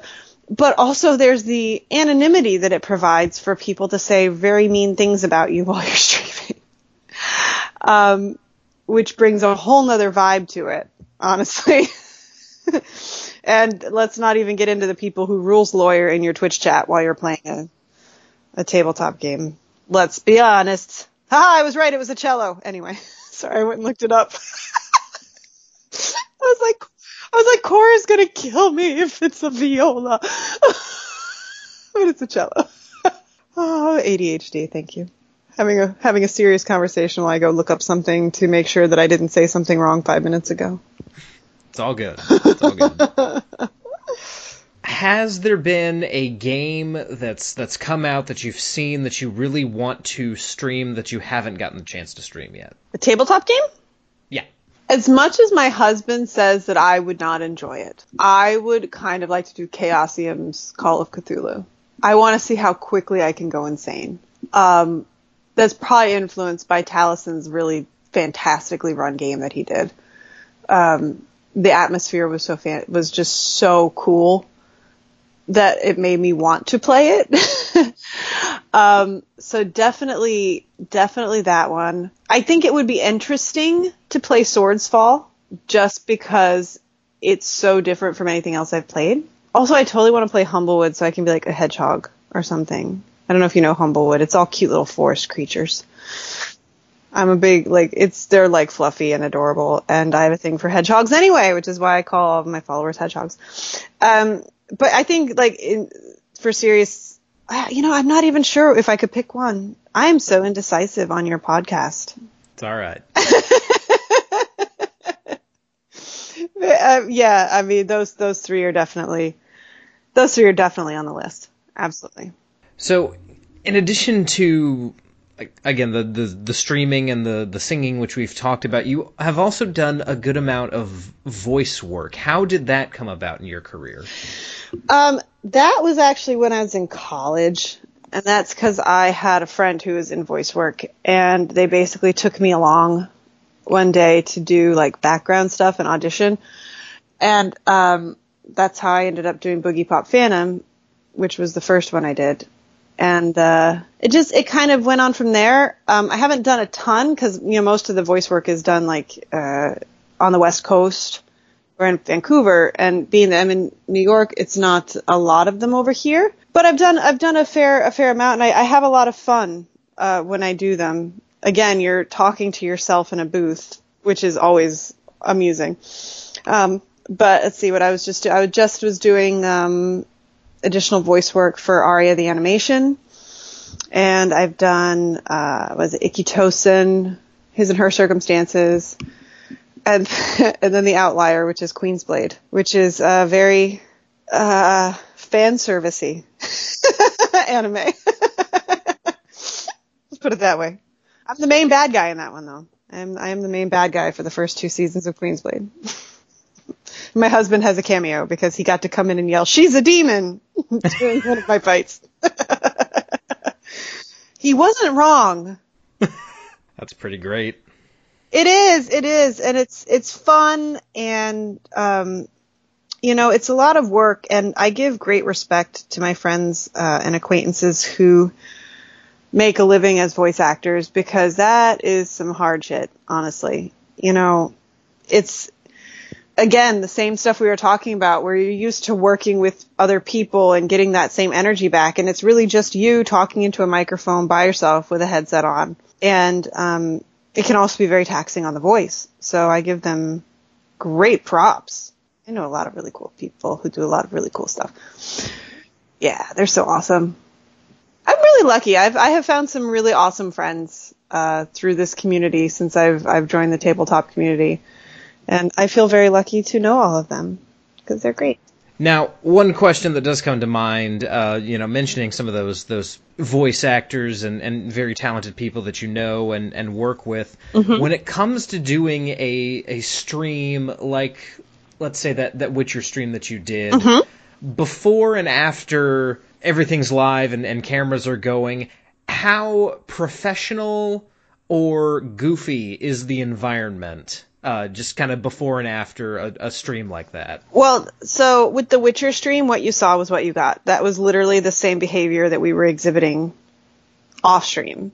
But also, there's the anonymity that it provides for people to say very mean things about you *laughs* while you're streaming, um, which brings a whole nother vibe to it, honestly. *laughs* and let's not even get into the people who rules lawyer in your Twitch chat while you're playing a a tabletop game. Let's be honest. Ha! I was right. It was a cello. Anyway, *laughs* sorry, I went and looked it up. *laughs* I was like, I was like, Cora's gonna kill me if it's a viola, *laughs* but it's a cello. oh, ADHD. Thank you. Having a having a serious conversation while I go look up something to make sure that I didn't say something wrong five minutes ago. It's all good. It's all good. Has there been a game that's that's come out that you've seen that you really want to stream that you haven't gotten the chance to stream yet? A tabletop game? Yeah. As much as my husband says that I would not enjoy it, I would kind of like to do Chaosium's Call of Cthulhu. I want to see how quickly I can go insane. Um, that's probably influenced by Taliesin's really fantastically run game that he did. Um, the atmosphere was so fan- was just so cool that it made me want to play it. *laughs* um, so definitely, definitely that one. I think it would be interesting to play Swordsfall just because it's so different from anything else I've played. Also, I totally want to play Humblewood so I can be like a hedgehog or something. I don't know if you know Humblewood. It's all cute little forest creatures. I'm a big like it's they're like fluffy and adorable, and I have a thing for hedgehogs anyway, which is why I call all of my followers hedgehogs. Um, but I think like in, for serious, you know, I'm not even sure if I could pick one. I am so indecisive on your podcast. It's all right. *laughs* uh, yeah, I mean those those three are definitely those three are definitely on the list. Absolutely. So, in addition to again the, the the streaming and the the singing which we've talked about you have also done a good amount of voice work. How did that come about in your career? Um, that was actually when i was in college and that's because i had a friend who was in voice work and they basically took me along one day to do like background stuff and audition. And um, that's how i ended up doing Boogiepop Phantom which was the first one i did and uh, it just it kind of went on from there. Um, I haven't done a ton because you know most of the voice work is done like uh, on the West Coast or in Vancouver, and being that I'm in New York, it's not a lot of them over here. But I've done I've done a fair a fair amount, and I, I have a lot of fun uh, when I do them. Again, you're talking to yourself in a booth, which is always amusing. Um, but let's see what I was just I just was doing um, additional voice work for Aria the animation. And I've done, uh, was it Ikki Tousen, His and Her Circumstances, and, *laughs* and then The Outlier, which is Queen's Blade, which is a very, uh, fan servicey *laughs* anime. *laughs* Let's put it that way. I'm the main bad guy in that one though. I'm, I am the main bad guy for the first two seasons of Queen's Blade. My husband has a cameo because he got to come in and yell, "She's a demon!" *laughs* during one of my fights. *laughs* he wasn't wrong. That's pretty great. It is, it is, and it's it's fun and um, you know it's a lot of work, and I give great respect to my friends uh, and acquaintances who make a living as voice actors because that is some hard shit, honestly. You know, it's again, the same stuff we were talking about where you're used to working with other people and getting that same energy back. And it's really just you talking into a microphone by yourself with a headset on. And, um, it can also be very taxing on the voice. So I give them great props. I know a lot of really cool people who do a lot of really cool stuff. Yeah, they're so awesome. I'm really lucky. I've, I have found some really awesome friends, uh, through this community since I've, I've joined the tabletop community. And I feel very lucky to know all of them because they're great. Now, one question that does come to mind, uh, you know, mentioning some of those those voice actors and, and very talented people that you know and, and work with, mm-hmm. when it comes to doing a a stream like, let's say that that Witcher stream that you did, mm-hmm. before and after everything's live and, and cameras are going, how professional or goofy is the environment? Uh, just kind of before and after a, a, stream like that? Well, so with the Witcher stream, what you saw was what you got. That was literally the same behavior that we were exhibiting off stream.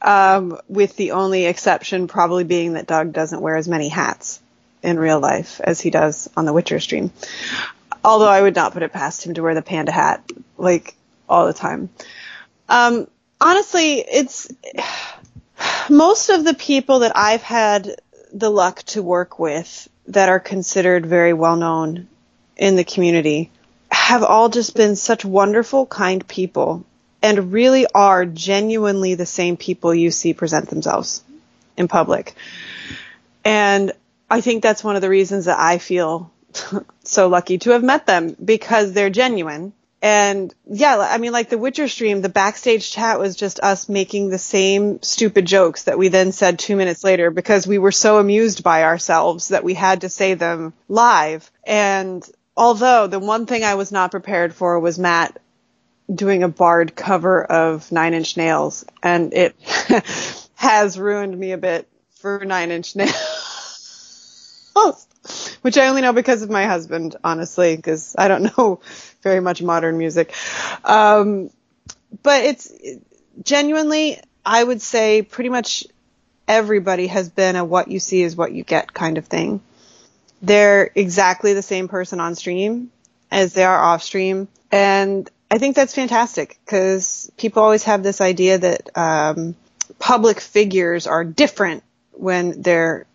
Um, with the only exception probably being that Doug doesn't wear as many hats in real life as he does on the Witcher stream. Although I would not put it past him to wear the panda hat like all the time. Um, honestly, it's *sighs* most of the people that I've had the luck to work with that are considered very well known in the community have all just been such wonderful, kind people and really are genuinely the same people you see present themselves in public. And I think that's one of the reasons that I feel *laughs* so lucky to have met them because they're genuine And yeah, I mean, like the Witcher stream, the backstage chat was just us making the same stupid jokes that we then said two minutes later because we were so amused by ourselves that we had to say them live. And although the one thing I was not prepared for was Matt doing a bard cover of Nine Inch Nails, and it *laughs* has ruined me a bit for Nine Inch Nails. Which I only know because of my husband, honestly, because I don't *laughs* know very much modern music. Um, but it's genuinely, I would say pretty much everybody has been a what you see is what you get kind of thing. They're exactly the same person on stream as they are off stream. And I think that's fantastic because people always have this idea that um, public figures are different when they're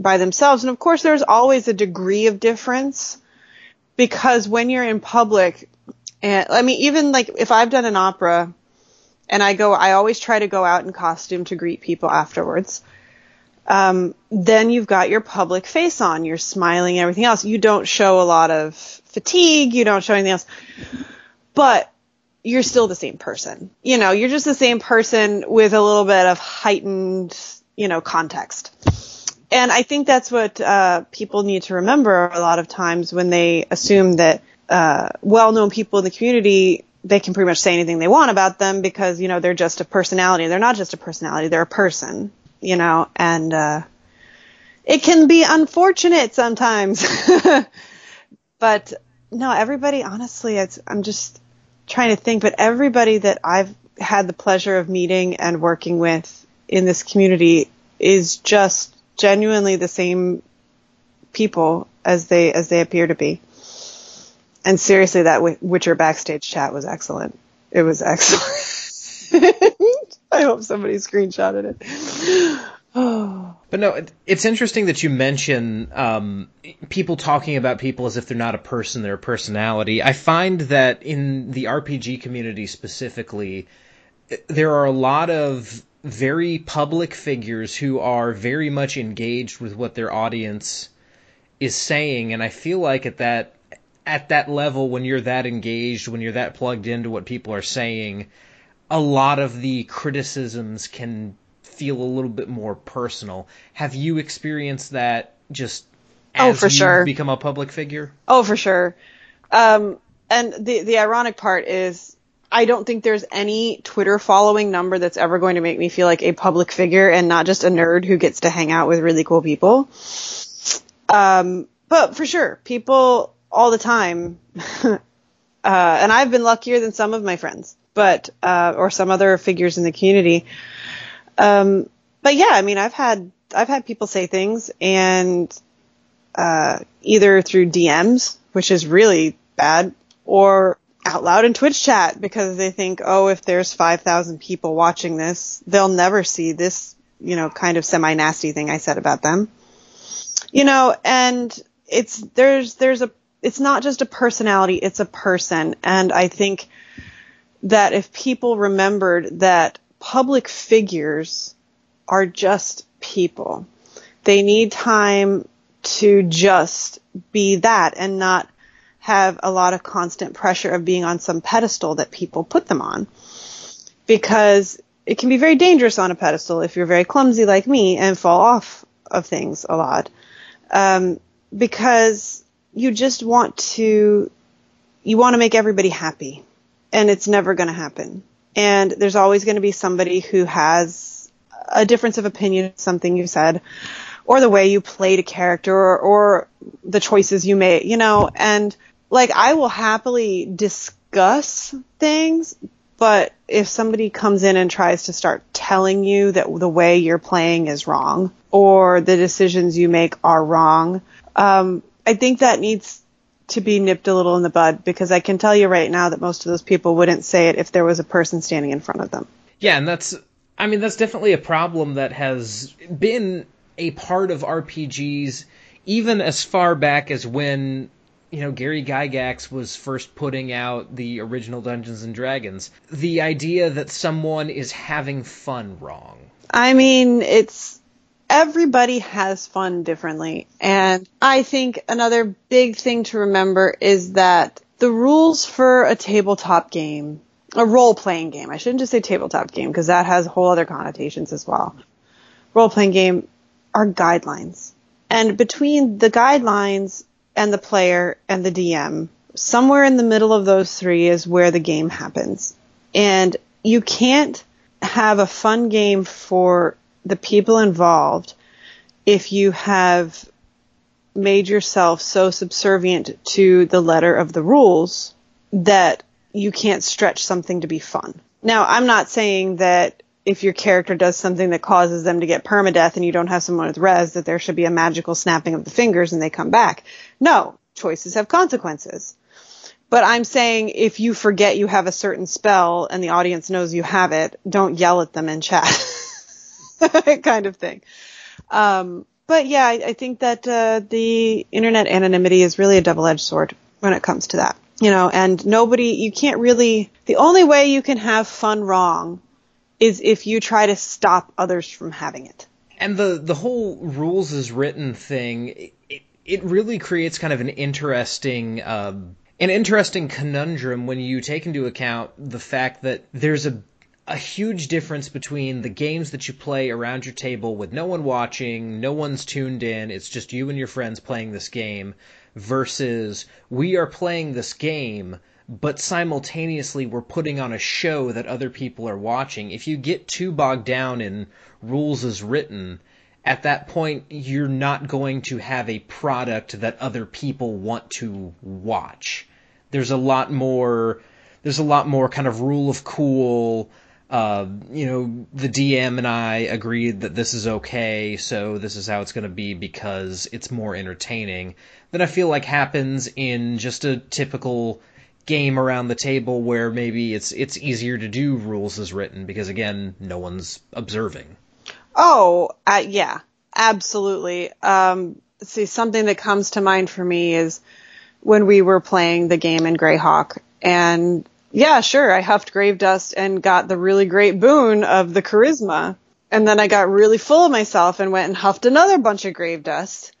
by themselves. And of course, there's always a degree of difference because when you're in public, and I mean, even like if I've done an opera and I go, I always try to go out in costume to greet people afterwards. Um, then you've got your public face on, you're smiling and everything else. You don't show a lot of fatigue, you don't show anything else, but you're still the same person. You know, you're just the same person with a little bit of heightened, you know, context and I think that's what uh, people need to remember a lot of times when they assume that uh, well-known people in the community they can pretty much say anything they want about them because you know they're just a personality. They're not just a personality; they're a person. You know, and uh, it can be unfortunate sometimes. *laughs* but no, everybody. Honestly, I'm just trying to think. But everybody that I've had the pleasure of meeting and working with in this community is just genuinely the same people as they as they appear to be. And seriously, that Witcher backstage chat was excellent. It was excellent. *laughs* I hope somebody screenshotted it. *sighs* But no, it's interesting that you mention um, people talking about people as if they're not a person, they're a personality. I find that in the RPG community specifically, there are a lot of very public figures who are very much engaged with what their audience is saying and I feel like at that at that level when you're that engaged when you're that plugged into what people are saying a lot of the criticisms can feel a little bit more personal. Have you experienced that just oh for sure. become a public figure? Oh for sure. Um and the the ironic part is I don't think there's any Twitter following number that's ever going to make me feel like a public figure and not just a nerd who gets to hang out with really cool people. Um, but for sure, people all the time, *laughs* uh, and I've been luckier than some of my friends, but, uh, or some other figures in the community. Um, but yeah, I mean, I've had, I've had people say things and, uh, either through DMs, which is really bad, or out loud in Twitch chat because they think, oh, if there's 5,000 people watching this, they'll never see this, you know, kind of semi nasty thing I said about them. You know, and it's, there's, there's a, it's not just a personality, it's a person. And I think that if people remembered that public figures are just people, they need time to just be that and not have a lot of constant pressure of being on some pedestal that people put them on. Because it can be very dangerous on a pedestal if you're very clumsy like me and fall off of things a lot. Um, because you just want to, you want to make everybody happy. And it's never going to happen. And there's always going to be somebody who has a difference of opinion, something you said, or the way you played a character, or, or the choices you made, you know, and like I will happily discuss things, but if somebody comes in and tries to start telling you that the way you're playing is wrong or the decisions you make are wrong, um, I think that needs to be nipped a little in the bud because I can tell you right now that most of those people wouldn't say it if there was a person standing in front of them. Yeah, and that's I mean that's definitely a problem that has been a part of RPGs even as far back as when you know, Gary Gygax was first putting out the original Dungeons and Dragons. The idea that someone is having fun wrong. I mean, it's everybody has fun differently. And I think another big thing to remember is that the rules for a tabletop game, a role playing game, I shouldn't just say tabletop game because that has whole other connotations as well. Role playing game are guidelines. And between the guidelines and the player and the DM, somewhere in the middle of those three is where the game happens. And you can't have a fun game for the people involved if you have made yourself so subservient to the letter of the rules that you can't stretch something to be fun. Now, I'm not saying that if your character does something that causes them to get permadeath and you don't have someone with res, that there should be a magical snapping of the fingers and they come back. No, choices have consequences. But I'm saying if you forget you have a certain spell and the audience knows you have it, don't yell at them in chat. *laughs* kind of thing. Um, but yeah, I, I think that uh, the internet anonymity is really a double-edged sword when it comes to that. You know, and nobody, you can't really, the only way you can have fun wrong is if you try to stop others from having it. And the the whole rules is written thing, it, really creates kind of an interesting uh, an interesting conundrum when you take into account the fact that there's a a huge difference between the games that you play around your table with no one watching, no one's tuned in, it's just you and your friends playing this game, versus we are playing this game, but simultaneously we're putting on a show that other people are watching. If you get too bogged down in rules as written, at that point you're not going to have a product that other people want to watch. There's a lot more there's a lot more kind of rule of cool uh, you know, the DM and I agreed that this is okay, so this is how it's going to be because it's more entertaining than I feel like happens in just a typical game around the table where maybe it's it's easier to do rules as written because again, no one's observing. Oh, uh, yeah, absolutely. Um, see, something that comes to mind for me is when we were playing the game in Greyhawk and yeah, sure. I huffed grave dust and got the really great boon of the charisma. And then I got really full of myself and went and huffed another bunch of grave dust,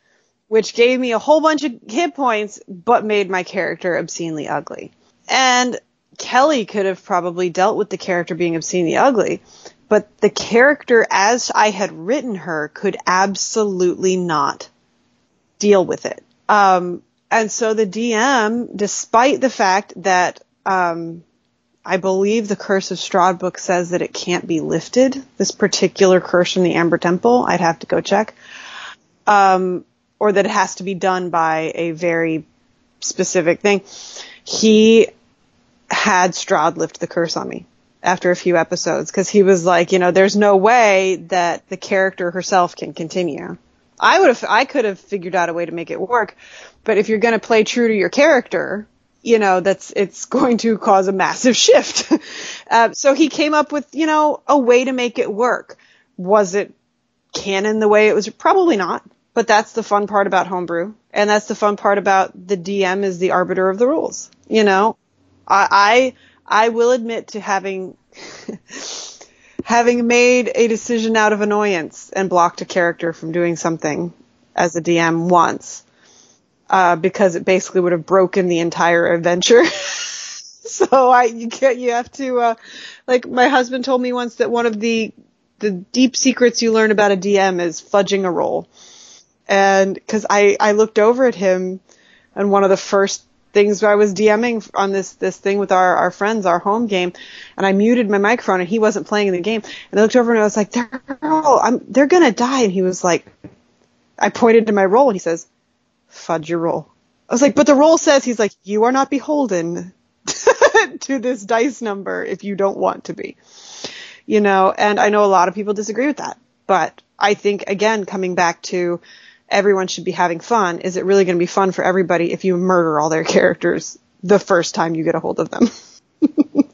which gave me a whole bunch of hit points, but made my character obscenely ugly. And Kelly could have probably dealt with the character being obscenely ugly, but the character as I had written her could absolutely not deal with it. Um, and so the DM, despite the fact that um, I believe the Curse of Strahd book says that it can't be lifted. This particular curse from the Amber Temple, I'd have to go check. Um, or that it has to be done by a very specific thing. He had Strahd lift the curse on me after a few episodes because he was like, you know, there's no way that the character herself can continue. I would have, I could have figured out a way to make it work, but if you're going to play true to your character, you know, that's, it's going to cause a massive *laughs* shift. uh, so he came up with, you know, a way to make it work. Was it canon the way it was? Probably not, but that's the fun part about homebrew. And that's the fun part about the DM is the arbiter of the rules. You know, I, I, I will admit to having, *laughs* having made a decision out of annoyance and blocked a character from doing something as a DM once uh, because it basically would have broken the entire adventure. *laughs* so I, you get, you have to, uh, like my husband told me once that one of the, the deep secrets you learn about a DM is fudging a roll. And cause I, I looked over at him and one of the first things where I was DMing on this, this thing with our, our friends, our home game, and I muted my microphone and he wasn't playing in the game. And I looked over and I was like, they're all, I'm, they're gonna die. And he was like, I pointed to my roll and he says, fudge your roll. I was like, but the roll says he's like, you are not beholden *laughs* to this dice number if you don't want to be. You know, and I know a lot of people disagree with that, but I think again, coming back to everyone should be having fun, is it really going to be fun for everybody if you murder all their characters the first time you get a hold of them? *laughs*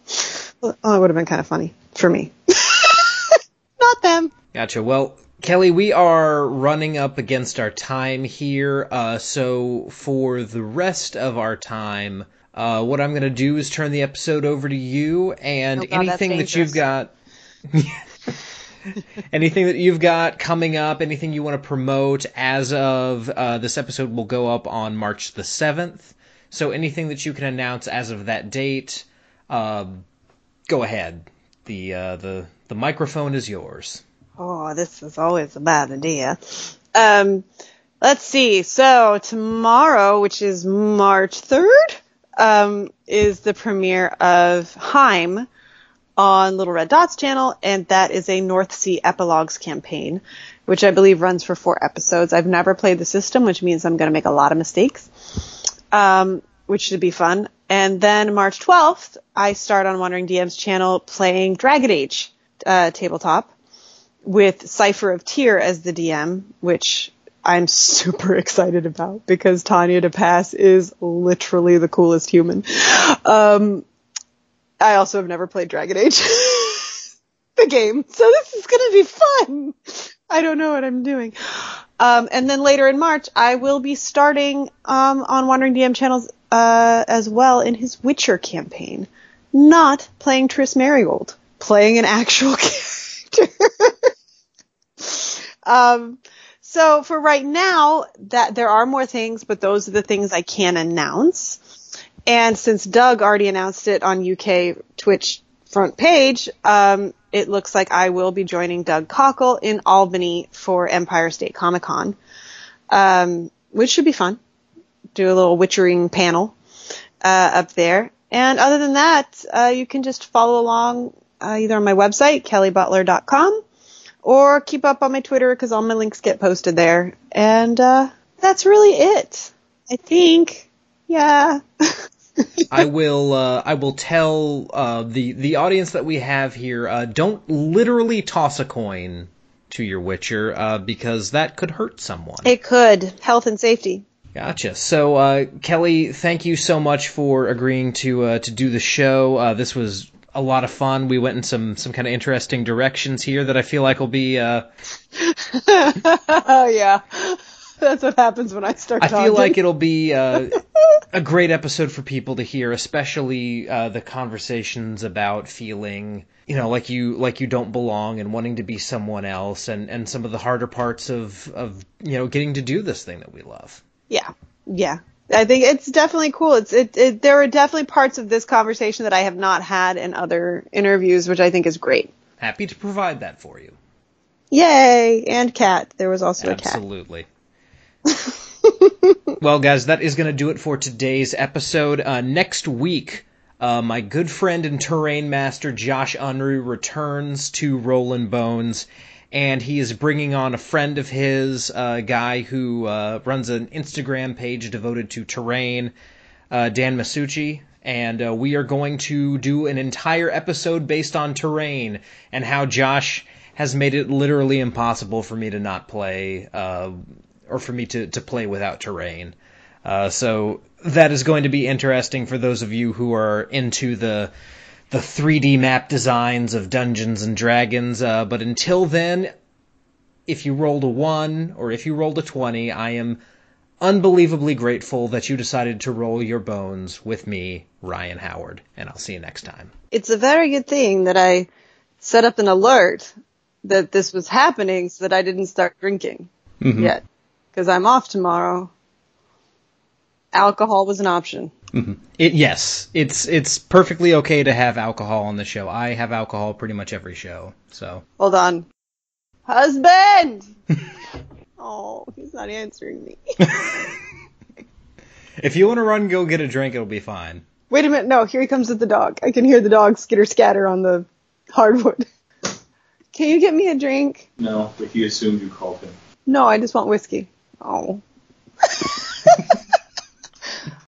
oh, it would have been kind of funny for me. *laughs* Not them. Gotcha. Well, Kelly, we are running up against our time here, uh, so for the rest of our time, uh, what I'm going to do is turn the episode over to you, and Oh, God, that's anything that you've got, *laughs* anything that you've got coming up, anything you want to promote as of uh, this episode will go up on March the seventh. So anything that you can announce as of that date, uh, go ahead. The uh, the the microphone is yours. Oh, this is always a bad idea. Um, let's see. So tomorrow, which is March 3rd, um, is the premiere of Heim on Little Red Dots channel, and that is a North Sea Epilogues campaign, which I believe runs for four episodes. I've never played the system, which means I'm going to make a lot of mistakes, um, which should be fun. And then March 12th, I start on Wandering DM's channel playing Dragon Age uh, tabletop with Cypher of Tyr as the DM, which I'm *laughs* super excited about because Tanya DePass is literally the coolest human. Um, I also have never played Dragon Age, *laughs* the game, so this is gonna be fun. I don't know what I'm doing. Um, and then later in March, I will be starting um, on Wandering DM channels uh, as well in his Witcher campaign. Not playing Triss Merigold, playing an actual *laughs* character. um, so for right now, that there are more things, but those are the things I can announce. And since Doug already announced it on UK Twitch front page, um, it looks like I will be joining Doug Cockle in Albany for Empire State Comic Con, um, which should be fun. Do a little witchering panel uh, up there. And other than that, uh, you can just follow along uh, either on my website, kellybutler.com, or keep up on my Twitter because all my links get posted there. And uh, that's really it. I think. Yeah. *laughs* I will. Uh, I will tell uh, the the audience that we have here. Uh, don't literally toss a coin to your Witcher uh, because that could hurt someone. It could. Health and safety. Gotcha. So, uh, Kelly, thank you so much for agreeing to uh, to do the show. this was a lot of fun. We went in some some kind of interesting directions here that I feel like will be. oh *laughs* yeah. *laughs* That's what happens when I start. Talking. I talking. feel like it'll be uh, *laughs* a great episode for people to hear, especially uh, the conversations about feeling, you know, like you like you don't belong and wanting to be someone else, and and some of the harder parts of of you know getting to do this thing that we love. Yeah, yeah. I think it's definitely cool. It's it, it there are definitely parts of this conversation that I have not had in other interviews, which I think is great. Happy to provide that for you. Yay! And cat. There was also Absolutely. a cat. *laughs* well, guys, that is going to do it for today's episode. Uh, next week, uh, my good friend and terrain master Josh Unruh returns to Rollin' Bones, and he is bringing on a friend of his, a guy who uh, runs an Instagram page devoted to terrain, uh, Dan Masucci. And uh, we are going to do an entire episode based on terrain and how Josh has made it literally impossible for me to not play uh, or for me to, to play without terrain. Uh, so that is going to be interesting for those of you who are into the the 3D map designs of Dungeons and Dragons. Uh, but until then, if you rolled a one or if you rolled a twenty, I am unbelievably grateful that you decided to roll your bones with me, Ryan Howard, and I'll see you next time. It's a very good thing that I set up an alert that this was happening so that I didn't start drinking mm-hmm. yet because I'm off tomorrow. Alcohol was an option. Mm-hmm. It, yes, it's it's perfectly okay to have alcohol on the show. I have alcohol pretty much every show. So hold on, husband. *laughs* oh, he's not answering me. *laughs* if you want to run, go get a drink. It'll be fine. Wait a minute. No, here he comes with the dog. I can hear the dog skitter scatter on the hardwood. *laughs* Can you get me a drink? No, but he assumed you called him. No, I just want whiskey. Oh. *laughs*